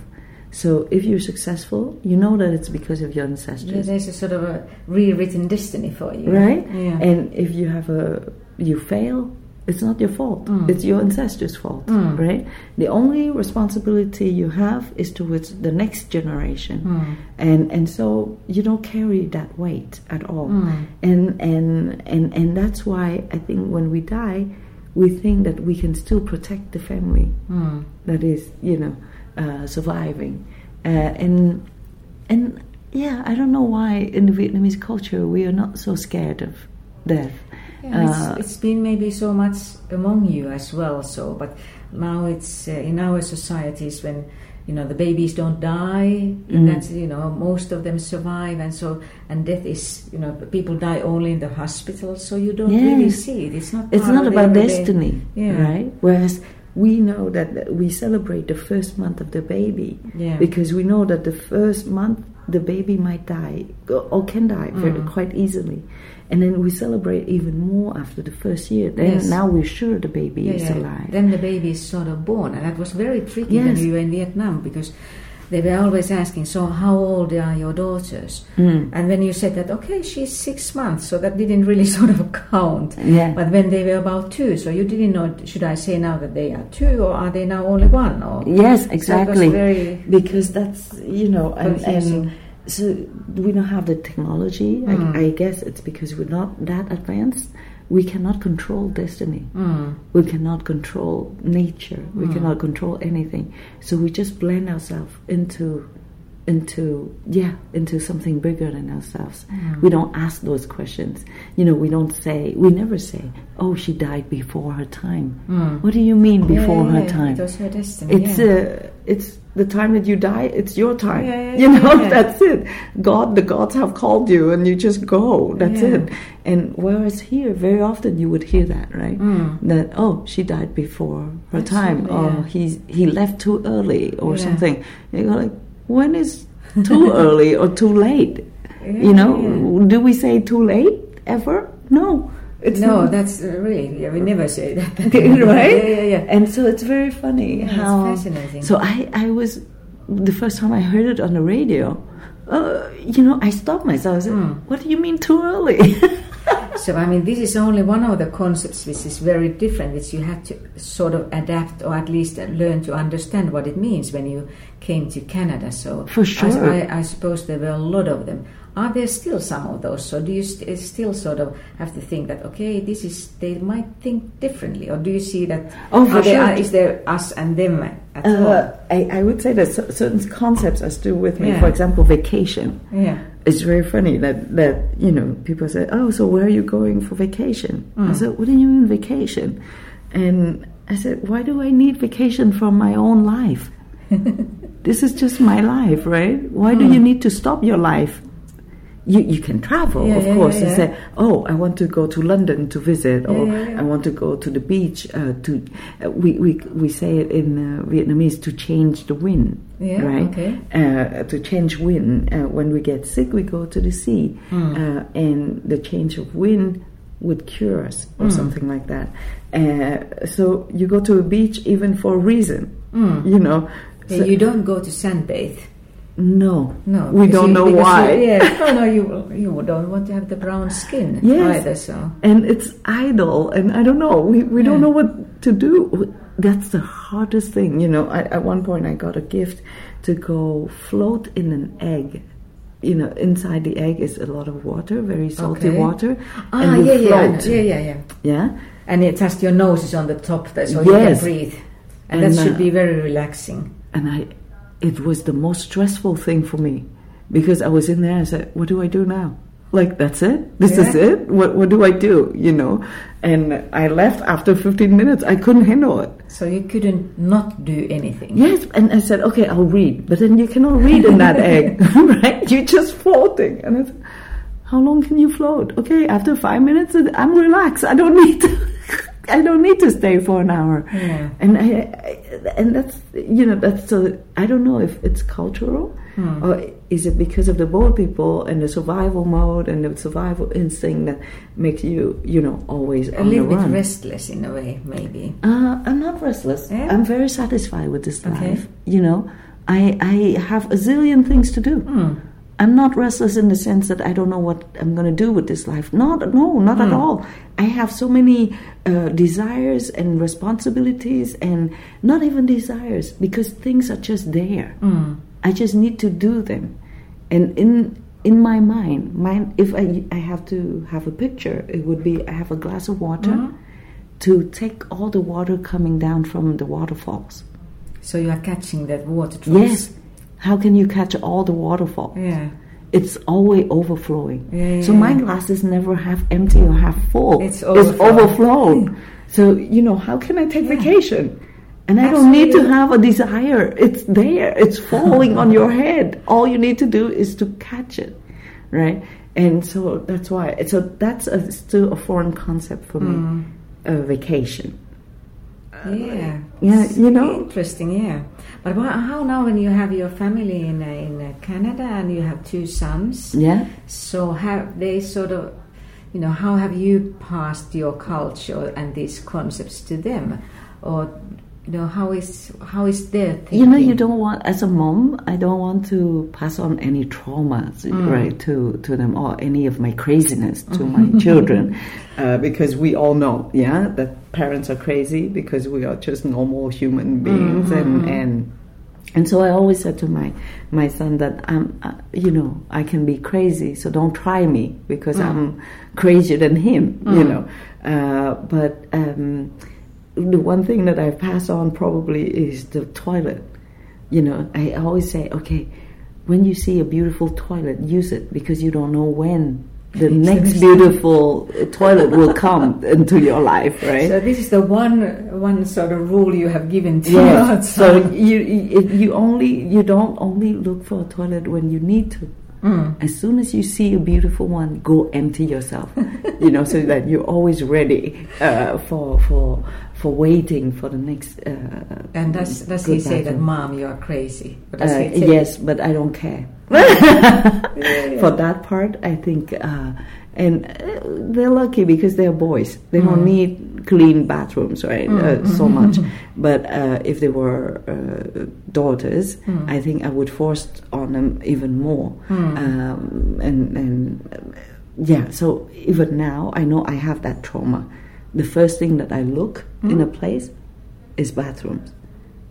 So if you're successful, you know that it's because of your Yeah, ancestors, there's a sort of a rewritten destiny for you, right? Yeah. And if you have a you fail, it's not your fault. Mm. It's your ancestors' fault, Mm. right? The only responsibility you have is towards the next generation, Mm. and and so you don't carry that weight at all. Mm. And and and and that's why I think when we die, we think that we can still protect the family Mm. that is, you know, uh, surviving, uh, and and yeah, I don't know why in the Vietnamese culture we are not so scared of death. Yeah, it's, Uh, it's been maybe so much among you as well. So, but now it's uh, in our societies when you know the babies don't die. Mm. That's you know most of them survive, and so and death is you know people die only in the hospital, so you don't really see it. It's not. It's not about destiny, Yeah. right? Whereas we know that we celebrate the first month of the baby Yeah. because we know that the first month the baby might die or can die very, Mm. quite easily. And then we celebrate even more after the first year. Then Yes. now we're sure the baby Yeah, is yeah. alive. Then the baby is sort of born, and that was very tricky Yes. when we were in Vietnam because they were always asking, "So how old are your daughters?" Mm. And when you said that, okay, she's six months, so that didn't really sort of count. Yeah. But when they were about two, so you didn't know, should I say now that they are two or are they now only one? Or Yes, So exactly. very because that's you know and, and so we don't have the technology Mm. I, I guess it's because we're not that advanced we cannot control destiny Mm. we cannot control nature we Mm. cannot control anything so we just blend ourselves into into yeah into something bigger than ourselves Mm. we don't ask those questions you know we don't say we never say oh she died before her time Mm. what do you mean before Yeah, her yeah, time It was her destiny. it's yeah. uh, it's the time that you die. It's your time. Yeah, you know, that's it. God, the gods have called you, and you just go. That's it. And whereas here, very often you would hear that, right? Mm. That oh, she died before her time, Absolutely, or he he left too early, or something. You go like, when is too early or too late? Yeah, you know, yeah. do we say too late ever? No. It's no, not. that's uh, really yeah, we never say that, right? Yeah, yeah, yeah. And so it's very funny Yeah, how. it's fascinating. So I, I was the first time I heard it on the radio. Uh, you know, I stopped myself. I said, Mm. "What do you mean too early?" So I mean, this is only one of the concepts which is very different, which you have to sort of adapt or at least learn to understand what it means when you came to Canada. So For sure. I, I, I suppose there were a lot of them. Are there still some of those? So do you st- still sort of have to think that okay, this is they might think differently, or do you see that? Oh, for there, sure. is there us and them at uh, all? I, I would say that cer- certain concepts are still with me. Yeah. For example, vacation. Yeah. It's very funny that that you know people say, "Oh, so where are you going for vacation?" I Mm. said, "What do you mean vacation?" And I said, "Why do I need vacation from my own life?" this is just my life, right? Why do you need to stop your life? You, you can travel, Yeah, of yeah, course, yeah, and say, "Oh, I want to go to London to visit, or. I want to go to the beach." Uh, to uh, we, we we say it in uh, Vietnamese to change the wind, right? okay. Uh, to change wind. Uh, when we get sick, we go to the sea, uh, and the change of wind would cure us, or something like that. Uh, so you go to a beach even for a reason, you know. So- you don't go to sunbathe. No, No, we don't you- know why. You, yeah, no, no, you you don't want to have the brown skin Yes. either. So and it's idle and i don't know we, we don't know what to do that's the hardest thing you know I, at one point i got a gift to go float in an egg you know inside the egg is a lot of water very salty Okay. water ah, yeah, yeah, float yeah, yeah, yeah. yeah And it's just your nose is on the top, there, so you can breathe, And, and, that should uh, be very relaxing. and i it was the most stressful thing for me because i was in there and said what do i do now like that's it this is it what, what do i do you know and i left after 15 minutes i couldn't handle it So you couldn't not do anything. Yes, and I said, okay, I'll read, but then you cannot read in that egg, right? You're just floating, and it's how long can you float? Okay, after five minutes, I'm relaxed. I don't need to. I don't need to stay for an hour. Yeah. And I, I, and that's you know that's so I don't know if it's cultural or is it because of the boat people and the survival mode and the survival instinct that makes you you know always A on little bit restless in a way, maybe. Uh, I'm not restless. Yeah? I'm very satisfied with this Okay. life. You know, I I have a zillion things to do. Hmm. I'm not restless in the sense that I don't know what I'm going to do with this life. Not no, not Hmm. at all. I have so many uh, desires and responsibilities, and not even desires because things are just there. Hmm. I just need to do them, and in in my mind, mind if I I have to have a picture, it would be I have a glass of water Mm-hmm. to take all the water coming down from the waterfalls. So you are catching that water drops. Yes. How can you catch all the waterfalls? Yeah. It's always overflowing. Yeah, so yeah, my yeah. glasses never half empty or half full. It's overflow. overflowed. so you know, how can I take vacation? And I don't need to have a desire. It's there. It's falling on your head. All you need to do is to catch it, right? And so that's why. So that's a, still a foreign concept for me. Hmm. A vacation. Yeah. Yeah, you know. Interesting, yeah. But how now when you have your family in uh, in uh, Canada and you have two sons? Yeah. So have they sort of, you know, how have you passed your culture and these concepts to them, or you know, how is how is their thinking? You know, you don't want, as a mom, I don't want to pass on any traumas, Mm. right, to, to them or any of my craziness to my children. Uh, because we all know, yeah, that parents are crazy because we are just normal human beings. And, and, and so I always said to my, my son that I'm, uh, you know, I can be crazy, so don't try me because I'm crazier than him, you know. Uh, but, um, the one thing that I pass on probably is the toilet. You know, I always say, okay, when you see a beautiful toilet, use it because you don't know when the next beautiful toilet will come into your life, right? So this is the one one sort of rule you have given to your So you you only you don't only look for a toilet when you need to. Mm. As soon as you see a beautiful one, go empty yourself. you know, so that you're always ready uh, for for for waiting for the next. Uh, And does does he say that, "Mom, you are crazy"? Uh, yes, but I don't care. For that part, I think, uh, and uh, they're lucky because they're boys. They Mm. don't need clean bathrooms, right? Uh, so much. But uh, if they were uh, daughters, Mm. I think I would force on them even more. Um, and and yeah, so even now, I know I have that trauma. The first thing that I look hmm? in a place is bathrooms.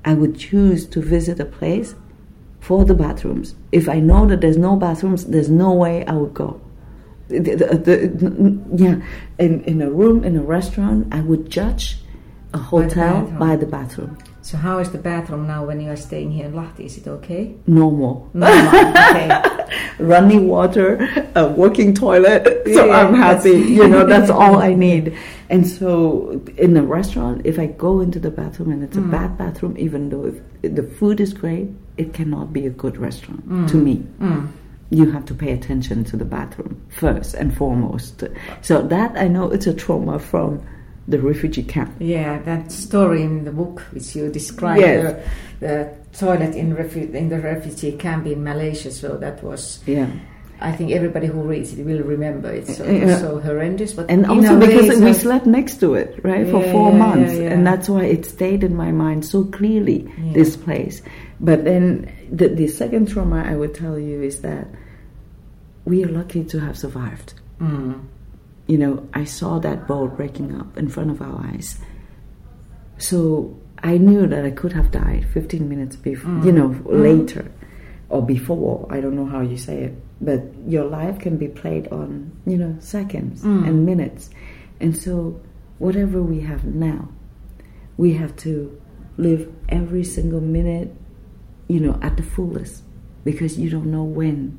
I would choose to visit a place for the bathrooms. If I know that there's no bathrooms, there's no way I would go. The- the- the- yeah, in, in a room, in a restaurant, I would judge a hotel bathroom. by the bathroom. So how is the bathroom now when you are staying here in Lahti? Is it okay? Normal. No, okay. Running water, a working toilet, so Yeah, I'm happy. You know, that's all I need. And so in a restaurant, if I go into the bathroom and it's a mm. bad bathroom, even though the food is great, it cannot be a good restaurant mm. to me. Mm. You have to pay attention to the bathroom first and foremost. So that I know it's a trauma from the refugee camp. Yeah, that story in the book which you described, Yes. the, the toilet in, refu- in the refugee camp in Malaysia. So that was, Yeah. I think everybody who reads it will remember it. So Yeah. so horrendous. But And also because we not- slept next to it, right, for four yeah, months. yeah, yeah. And that's why it stayed in my mind so clearly, Yeah. this place. But then the, the second trauma I would tell you is that we are lucky to have survived. Mm. You know, I saw that boat breaking up in front of our eyes. So I knew that I could have died 15 minutes before, you know, later or before. I don't know how you say it. But your life can be played on, you know, seconds and minutes. And so whatever we have now, we have to live every single minute, you know, at the fullest because you don't know when,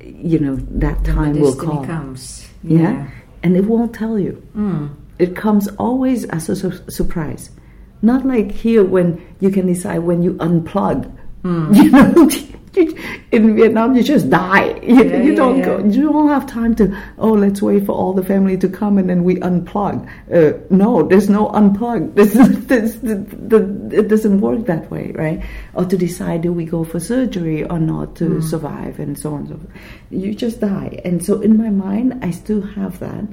you know, that time will come. comes. Yeah. And it won't tell you. Mm. It comes always as a su- surprise. Not like here when you can decide when you unplug. You know, in Vietnam you just die. You, Yeah, you yeah, don't yeah. go. You don't have time to. Oh, let's wait for all the family to come and then we unplug. Uh, no, there's no unplug. This, this, the, the, it doesn't work that way, right? Or to decide do we go for surgery or not to survive and so on and so forth. You just die. And so in my mind, I still have that.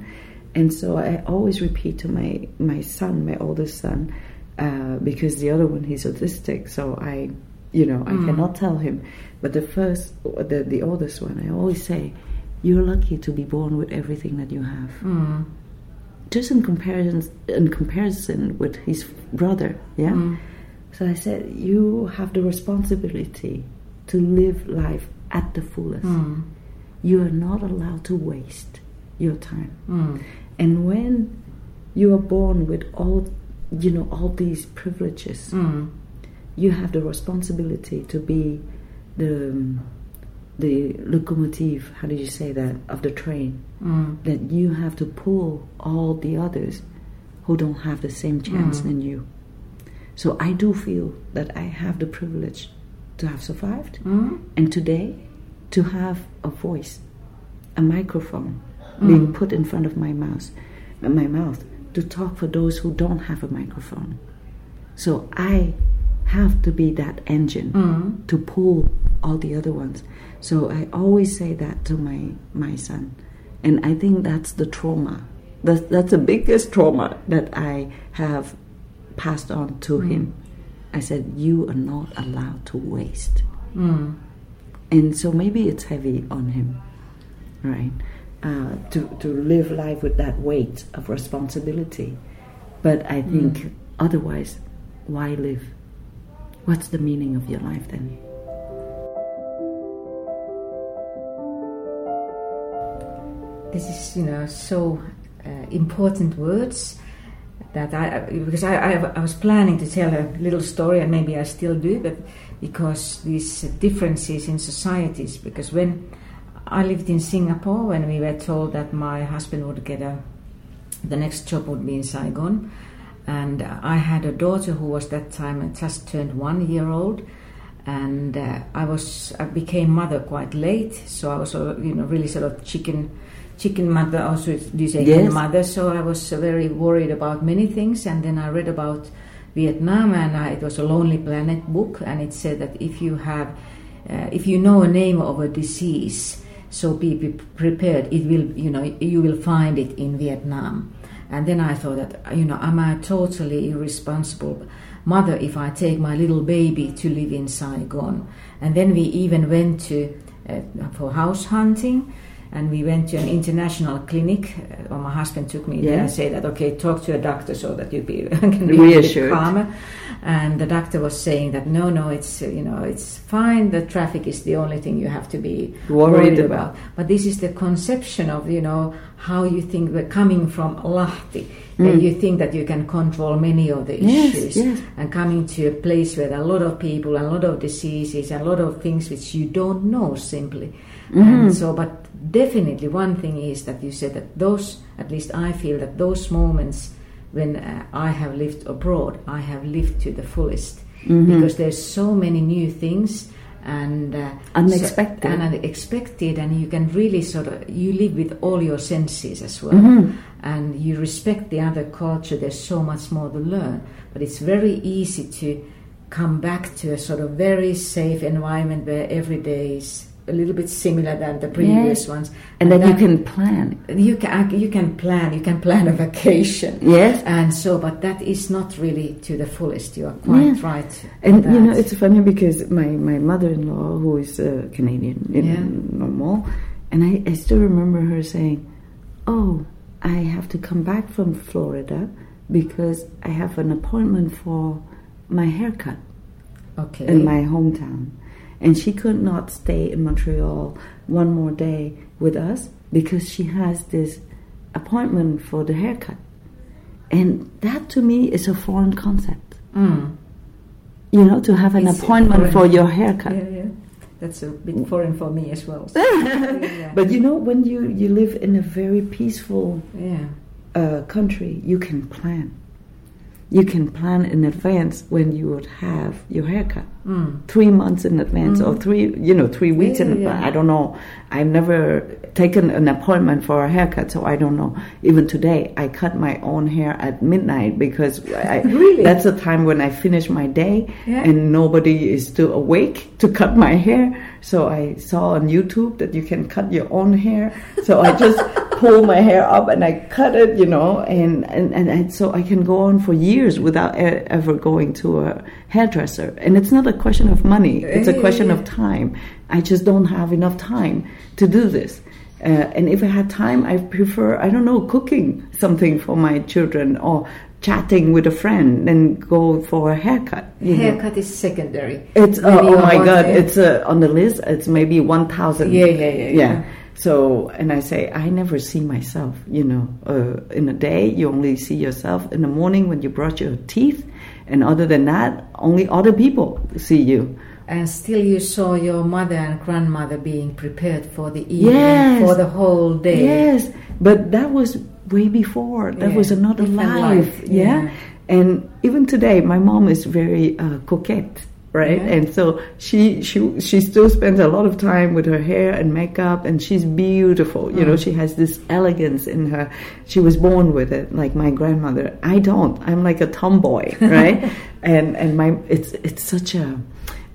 And so I always repeat to my, my son, my oldest son, uh, because the other one he's autistic, so I, you know, I cannot tell him. But the first, the the oldest one, I always say, you're lucky to be born with everything that you have. Mm. Just in comparison, in comparison with his brother, yeah. So I said, you have the responsibility to live life at the fullest. Mm. You are not allowed to waste your time. Mm. And when you are born with all, you know, all these privileges, Mm. you have the responsibility to be the the locomotive. How do you say that of the train? Mm. That you have to pull all the others who don't have the same chance than you. So I do feel that I have the privilege to have survived, Mm. and today to have a voice, a microphone being put in front of my mouth, my mouth to talk for those who don't have a microphone. So I have to be that engine Mm. to pull all the other ones. So I always say that to my my son, and I think that's the trauma. That's that's the biggest trauma that I have passed on to him. I said, "You are not allowed to waste." Mm. and so maybe it's heavy on him, right? Uh, to to live life with that weight of responsibility, but I think otherwise, why live? What's the meaning of your life then? This is, you know, so uh, important words that I because I, I I was planning to tell a little story and maybe I still do, but because these differences in societies. Because when I lived in Singapore, when we were told that my husband would get a the next job would be in Saigon, and I had a daughter who was that time just turned one year old, and uh, I was I became mother quite late, so I was uh, you know really sort of chicken chicken mother also do you say Yes. mother. So I was uh, very worried about many things. And then I read about Vietnam and I, it was a Lonely Planet book. And it said that if you have uh, if you know a name of a disease so be pre- prepared. It will you know you will find it in Vietnam and then I thought that you know am I totally irresponsible? Mother if I take my little baby to live in Saigon. And then we even went to uh, for house hunting and we went to an international clinic. Uh, or my husband took me there and said that okay, talk to a doctor so that you be can be Reassured. calmer. And the doctor was saying that no, no, it's uh, you know it's fine. The traffic is the only thing you have to be Worried worried, about. about. But this is the conception of you know how you think we're coming from Lahti. And you think that you can control many of the Mm. Yes, issues, yes. and coming to a place where there are a lot of people and a lot of diseases a lot of things which you don't know simply. Mm-hmm. And so, but definitely one thing is that you said that those, at least I feel that those moments when uh, I have lived abroad, I have lived to the fullest Mm-hmm. because there's so many new things and uh, Unexpected. so, and unexpected, and you can really sort of you live with all your senses as well, Mm-hmm. and you respect the other culture. There's so much more to learn, but it's very easy to come back to a sort of very safe environment where every day is a little bit similar than the previous Yes. ones, And then you can plan. you can you can plan you can plan a vacation Yes. and so but that is not really to the fullest you are quite Yeah. right And you know, it's funny because my, my mother in law, who is uh, Canadian, you Yeah. normal, and I, I still remember her saying, Oh, I have to come back from Florida because I have an appointment for my haircut okay in my hometown. And she could not stay in Montreal one more day with us because she has this appointment for the haircut. And that to me is a foreign concept. Mm. You know, to have an It's appointment for your haircut. yeah yeah that's a bit foreign for me as well yeah. But you know, when you, you live in a very peaceful yeah uh, country, you can plan. You can plan in advance when you would have your haircut. mm. Three months in advance, or three, you know, three weeks in advance. yeah. I don't know. I've never taken an appointment for a haircut, so I don't know. Even today, I cut my own hair at midnight because I, Really? that's the time when I finish my day Yeah. and nobody is still awake to cut my hair. So I saw on YouTube that you can cut your own hair. So I just pull my hair up and I cut it, you know, and, and, and, and so I can go on for years without e- ever going to a hairdresser. And it's not a question of money, it's a question of time. I just don't have enough time to do this. Uh, and if I had time, I prefer, I don't know, cooking something for my children or chatting with a friend and go for a haircut. you know. haircut is secondary It's uh, oh my god! day. It's uh, on the list. It's maybe one thousand. Yeah, yeah, yeah, yeah. So and I say I never see myself. You know, uh, in a day you only see yourself in the morning when you brush your teeth, and other than that, only other people see you. and still you saw your mother and grandmother being prepared for the evening Yes. for the whole day Yes, but that was way before. That Yeah, was another different life. life, Yeah? yeah. and even today, my mom is very uh, coquette, right? Yeah. And so she she she still spends a lot of time with her hair and makeup, and she's beautiful. You Mm. know, she has this elegance in her. She was born with it, like my grandmother. I don't. I'm like a tomboy, right? and and my it's it's such a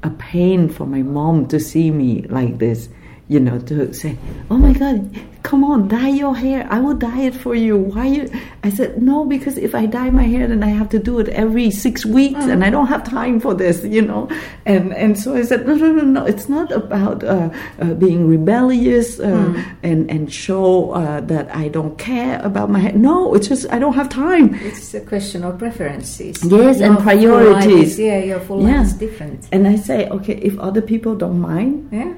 a pain for my mom to see me like this you know, to say, "Oh my God, come on, dye your hair. I will dye it for you." Why you? I said, "No, because if I dye my hair, then I have to do it every six weeks, and I don't have time for this, you know." And and so I said, "No, no, no, no. It's not about uh, uh, being rebellious uh, and and show uh, that I don't care about my hair. No, it's just I don't have time." It's a question of preferences. Yes, and Your life priorities. is- yeah, your full Yeah. life is different. And I say, okay, if other people don't mind Yeah.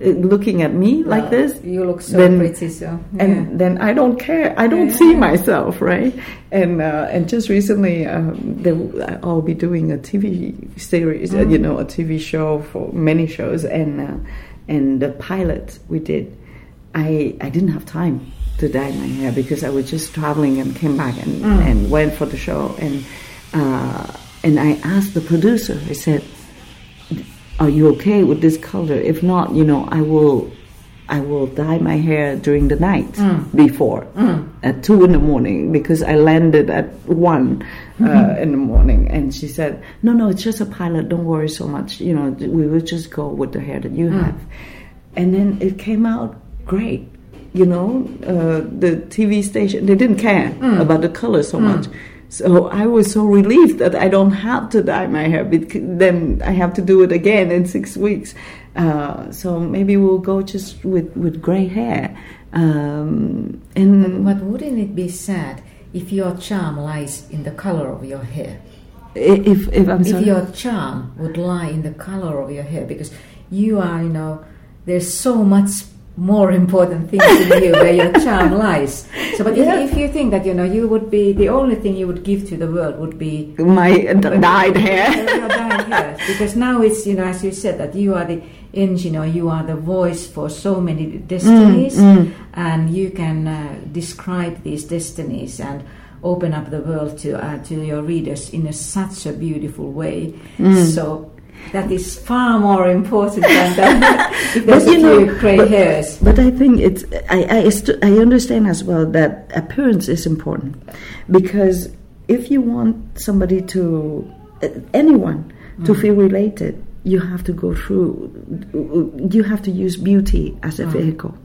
Looking at me like this, You look so then- pretty, so. and then I don't care. I don't Yeah, see yeah. myself, right? And uh, and just recently, um, there, I'll be doing a TV series, uh, you Mm. know, a TV show for many shows, and uh, and the pilot we did, I I didn't have time to dye my hair because I was just traveling and came back and, Mm. and went for the show, and uh, and I asked the producer. I said, are you okay with this color? If not, you know, I will, I will dye my hair during the night mm. before mm. at two in the morning because I landed at one uh, mm-hmm. in the morning. And she said, no, no, it's just a pilot. Don't worry so much. You know, we will just go with the hair that you mm. have. And then it came out great. You know, uh, the TV station they didn't care about the color so much. So I was so relieved that I don't have to dye my hair. Because then I have to do it again in six weeks. Uh, so maybe we'll go just with with gray hair. Um, and But wouldn't it be sad if your charm lies in the color of your hair? if if I'm If your charm would lie in the color of your hair, because you are, you know, there's so much more important things in you where your charm lies. So, but Yeah. if, if you think that, you know, you would be, the only thing you would give to the world would be my dyed hair. your dyed hair. Because now it's, you know, as you said, that you are the engine or you are the voice for so many destinies Mm, and you can uh, describe these destinies and open up the world to uh, to your readers in a, such a beautiful way Mm. so that is far more important than that But you know, gray but- hairs. But I think it's I I, st- I understand as well that appearance is important. Because if you want somebody to uh, anyone to mm. feel related, you have to go through you have to use beauty as a mm. vehicle.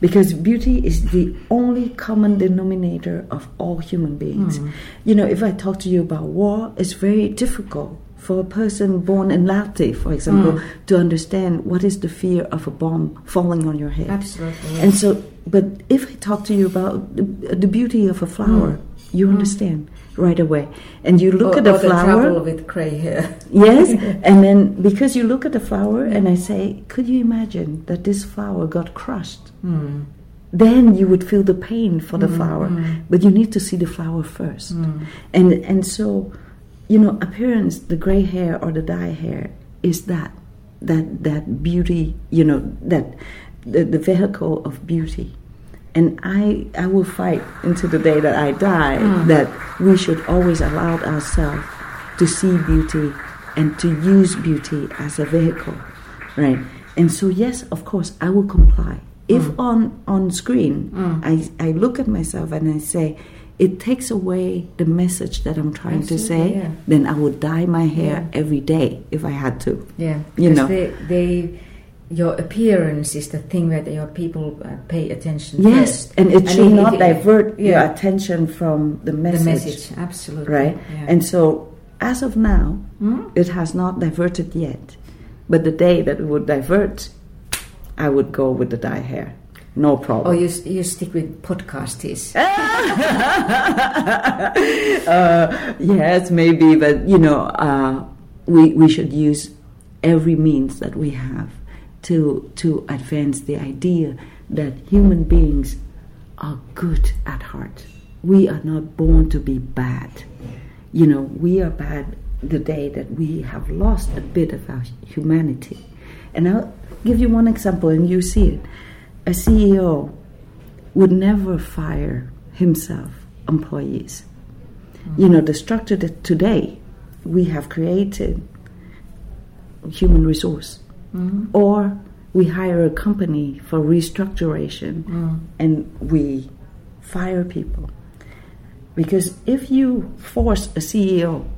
Because beauty is the only common denominator of all human beings. Mm. You know, if I talk to you about war, it's very difficult for a person born in Lahti, for example, hmm. to understand what is the fear of a bomb falling on your head. absolutely. And so, but if I talk to you about the, the beauty of a flower, hmm. you hmm. understand right away. And you look or, at the trouble flower, with gray hair yes, and then because you look at the flower, and I say, could you imagine that this flower got crushed? Hmm. Then you would feel the pain for the flower, but you need to see the flower first. Hmm. And and so, you know, appearance, the gray hair or the dye hair is that that that beauty, you know, that the, the vehicle of beauty. And I I will fight until the day that I die hmm. that we should always allow ourselves to see beauty and to use beauty as a vehicle, right? And so yes, of course, I will comply. If hmm. on on screen hmm. I, I look at myself and I say, it takes away the message that I'm trying to say, yeah. then I would dye my hair Yeah. every day if I had to. Yeah, You know. they, they, your appearance is the thing that your people uh, pay attention Yes, first. and it should not if- divert your attention from the the message, message. Absolutely, right? And so, as of now, Hmm? it has not diverted yet. But the day that it would divert, I would go with the dye hair, no or problem. you you stick with podcasties. uh, yes, maybe, but you know, uh, we we should use every means that we have to to advance the idea that human beings are good at heart. We are not born to be bad. You know, we are bad the day that we have lost a bit of our humanity. And I'll give you one example, and you see it. A CEO would never fire himself employees. Mm-hmm. You know, the structure that today we have created human resource, mm-hmm. or we hire a company for restructuration mm. and we fire people. Because if you force a CEO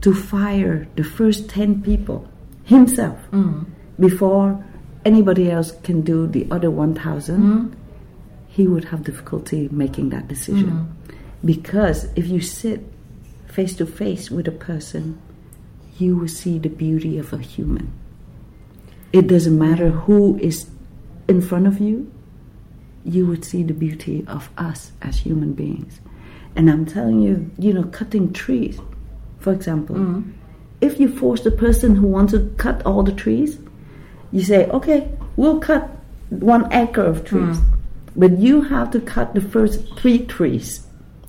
to fire the first 10 people himself mm. before anybody else can do the other 1,000, hmm. he would have difficulty making that decision. Hmm. Because if you sit face to face with a person, you will see the beauty of a human. It doesn't matter who is in front of you, you would see the beauty of us as human beings. And I'm telling you, you know, cutting trees, for example, hmm. if you force the person who wants to cut all the trees, you say, okay, we'll cut one acre of trees, hmm. but you have to cut the first three trees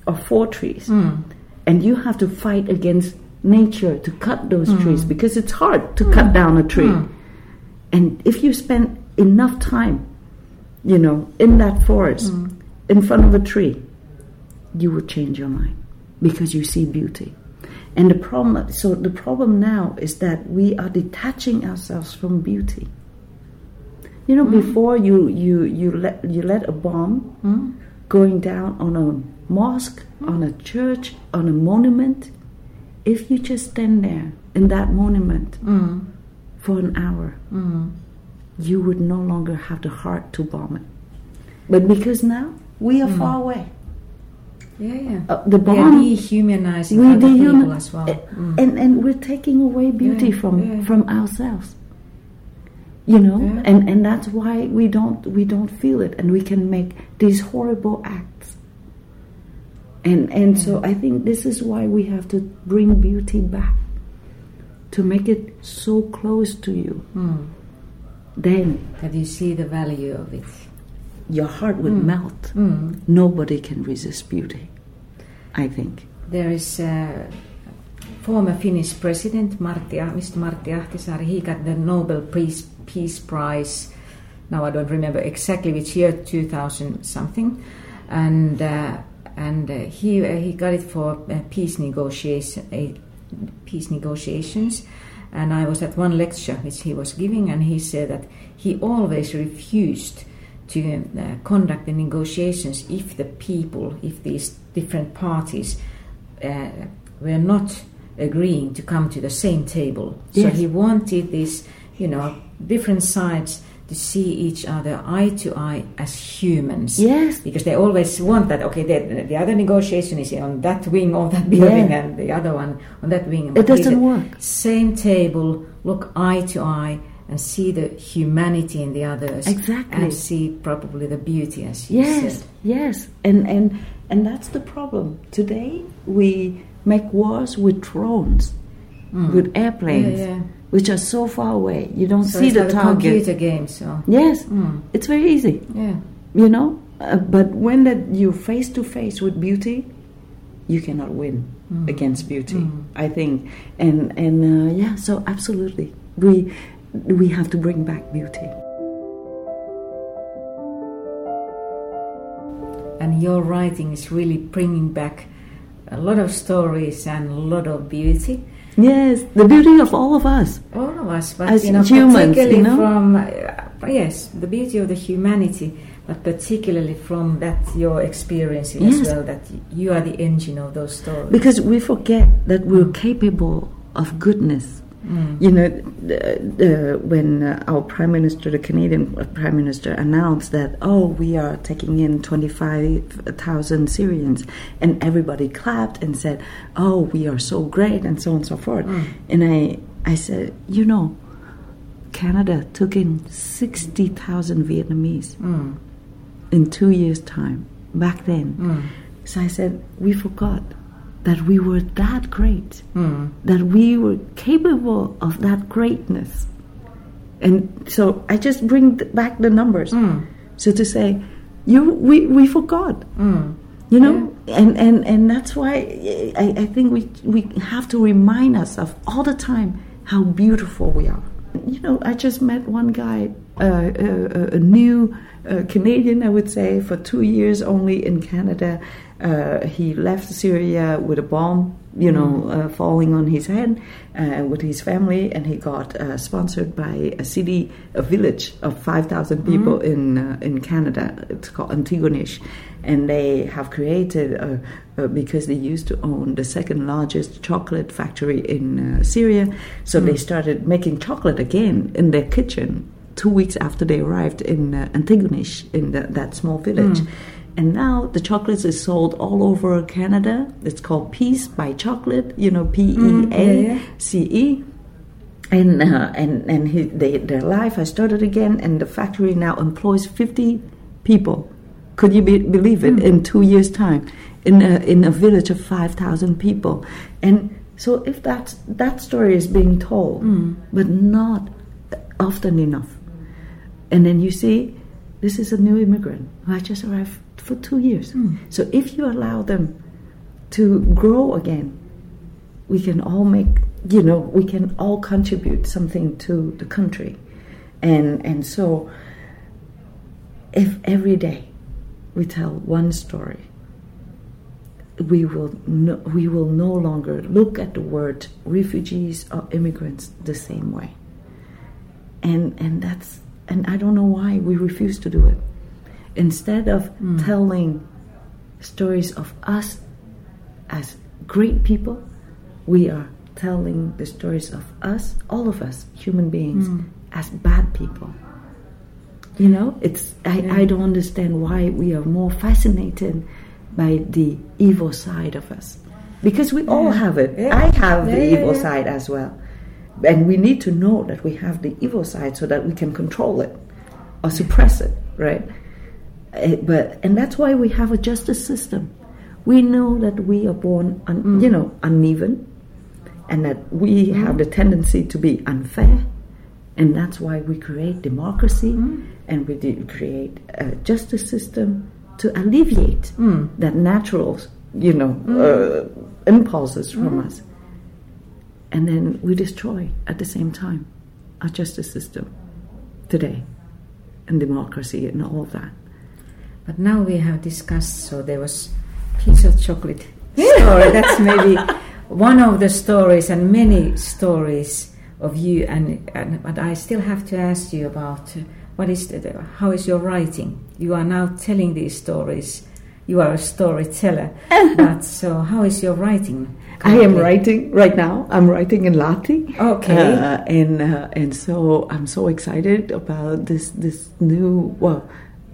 or four trees, hmm. and you have to fight against nature to cut those hmm. trees because it's hard to cut down a tree. And if you spend enough time, you know, in that forest, in front of a tree, you will change your mind because you see beauty. And the problem, so the problem now is that we are detaching ourselves from beauty. You know, mm. before you you you let you let a bomb mm. going down on a mosque, mm. on a church, on a monument. If you just stand there in that monument for an hour, you would no longer have the heart to bomb it. But because now we are far away, Yeah, yeah. uh, the We are bomb dehumanizing we other dehuman- people as well. Mm. and and we're taking away beauty Yeah, from yeah. from ourselves you know Yeah. and and that's why we don't we don't feel it and we can make these horrible acts and and so i think this is why we have to bring beauty back to make it so close to you Mm. then That you see the value of it. your heart would melt Mm. nobody can resist beauty i think There is, a former Finnish president, Martti, Mr. Martti Ahtisaari, he got the Nobel Peace, Peace Prize. Now I don't remember exactly which year, 2000 something. And, uh, and uh, he, uh, he got it for uh, peace, negotiation, uh, peace negotiations. And I was at one lecture which he was giving, and he said that he always refused to uh, conduct the negotiations if the people, if these different parties uh, were not agreeing to come to the same table. Yes. So he wanted these, you know, different sides to see each other eye to eye as humans. Yes. Because they always want that, okay, the, the other negotiation is on that wing of that building Yeah. and the other one on that wing. It doesn't work. Same table, look eye to eye and see the humanity in the others. Exactly. And see probably the beauty, as you Yes, said. yes, and and and that's the problem. Today we make wars with drones, with airplanes, Mm. Yeah, yeah. which are so far away. You don't So see the like target. computer game, so. Yes, Mm. it's very easy, Yeah. you know. Uh, but when that you face to face with beauty, you cannot win Mm. against beauty. I think, and and uh, yeah, so absolutely, we we have to bring back beauty. And your writing is really bringing back a lot of stories and a lot of beauty. Yes, the beauty of all of us. All of us, but As you know, humans, particularly you know? from uh, yes, the beauty of the humanity, but particularly from that your experience Yes. as well. That you are the engine of those stories. Because we forget that we're capable of goodness. Mm. You know, when uh, our prime minister, the Canadian uh, prime minister, announced that, oh, we are taking in 25,000 Syrians, and everybody clapped and said, oh, we are so great, and so on and so forth. Mm. And I, I said, you know, Canada took in 60,000 Vietnamese Mm. in two years' time back then. Mm. So I said, we forgot that we were that great, Mm. that we were capable of that greatness. And so I just bring back the numbers. Mm. So to say, you, we, we forgot, Mm. you know, and, and, and that's why I, I think we, we have to remind ourselves all the time how beautiful we are. You know, I just met one guy, uh, a, a new uh, Canadian, I would say, for two years only in Canada. Uh, he left Syria with a bomb, you know, uh, falling on his head uh, with his family, and he got uh, sponsored by a city, a village of 5,000 people in uh, in Canada. It's called Antigonish, and they have created uh, uh, because they used to own the second largest chocolate factory in uh, Syria, so they started making chocolate again in their kitchen two weeks after they arrived in uh, Antigonish in the, that small village. And now the chocolates is sold all over Canada. It's called Peace by Chocolate, you know, P E A C E. Mm, and uh, and and he, they, their life has started again, and the factory now employs fifty people. Could you be, believe it? Mm. In two years' time, in a, in a village of five thousand people, and so if that that story is being told, mm. but not often enough, and then you see, this is a new immigrant who has just arrived for two years. Hmm. So if you allow them to grow again, we can all make you know we can all contribute something to the country. And and so if every day we tell one story we will no, we will no longer look at the word refugees or immigrants the same way. And and that's and I don't know why we refuse to do it instead of hmm. telling stories of us as great people we are telling the stories of us, all of us, human beings, hmm. as bad people. You know, it's I, I don't understand why we are more fascinated by the evil side of us. Because we all have it. Yeah. I have the Yeah, yeah, evil yeah. side as well. And we need to know that we have the evil side so that we can control it or suppress it, right? Eh, But and that's why we have a justice system. We know that we are born, un, mm. you know, uneven, and that we mm-hmm. have the tendency to be unfair, and that's why we create democracy mm. and we create a justice system to alleviate mm. that natural, you know, uh, impulses from mm-hmm. us. And then we destroy at the same time our justice system today and democracy and all that. But now we have discussed, so there was piece of chocolate story. That's maybe one of the stories and many stories of you. And, and but I still have to ask you about uh, what is the, how is your writing? You are now telling these stories. You are a storyteller. but so how is your writing? I am writing right now. I'm writing in Lahti. Okay. Uh, and uh, and so I'm so excited about this this new. Well,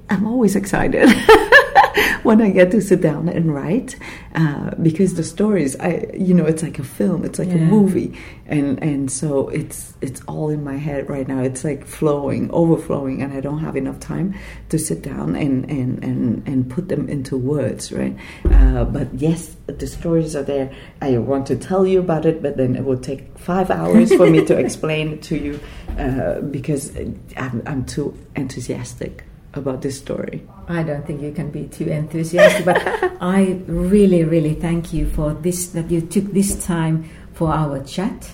I'm always excited when I get to sit down and write uh, because the stories, I you know, it's like a film, it's like Yeah. a movie, and and so it's it's all in my head right now. It's like flowing, overflowing, and I don't have enough time to sit down and and and, and put them into words, right? Uh, but yes, the stories are there. I want to tell you about it, but then it will take five hours for me to explain it to you uh, because I'm, I'm too enthusiastic about this story. I don't think you can be too enthusiastic, but I really, really thank you for this that you took this time for our chat.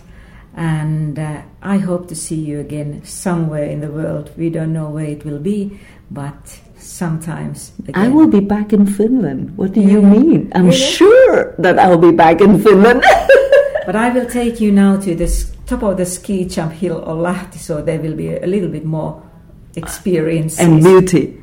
And uh, I hope to see you again somewhere in the world. We don't know where it will be, but sometimes again. I will be back in Finland. What do you mean? I'm Really? sure that I'll be back in Finland. But I will take you now to the top of the ski jump hill of Lahti, so there will be a little bit more experience. and beauty.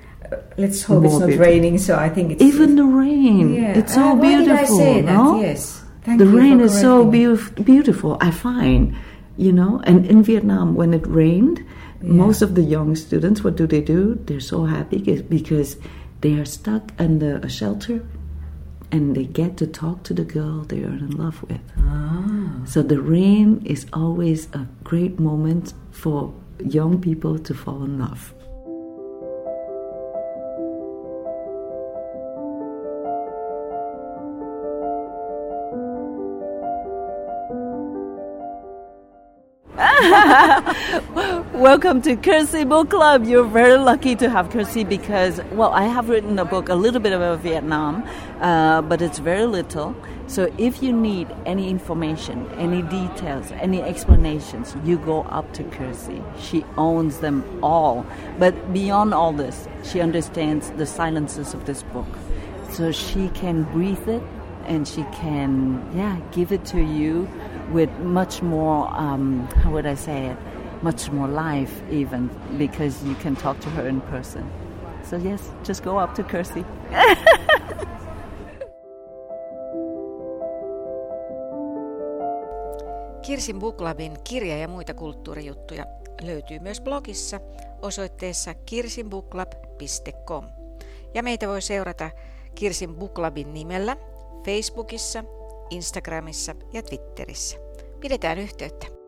Let's hope it's not beauty. raining. So I think it's Even the rain. Yeah. It's so Uh, beautiful. Did I say that? no? Yes. Thank the rain is so beauf- beautiful. I find, you know, and in Vietnam, when it rained, Yeah. most of the young students, what do they do? They're so happy because they are stuck under a shelter and they get to talk to the girl they are in love with. Ah. So the rain is always a great moment for young people to fall in love. Welcome to Kirsi Book Club. You're very lucky to have Kirsi because, well, I have written a book a little bit about Vietnam, uh, but it's very little. So if you need any information, any details, any explanations, you go up to Kirsi. She owns them all. But beyond all this, she understands the silences of this book. So she can breathe it and she can, yeah, give it to you with much more, um, how would I say it? Much more life, even because you can talk to her in person. So, yes, just go up to Kirsi. Kirsin Booklabin kirja- ja muita kulttuurijuttuja löytyy myös blogissa osoitteessa kirsinbooklab.com. Ja meitä voi seurata Kirsin Booklabin nimellä Facebookissa, Instagramissa ja Twitterissä. Pidetään yhteyttä.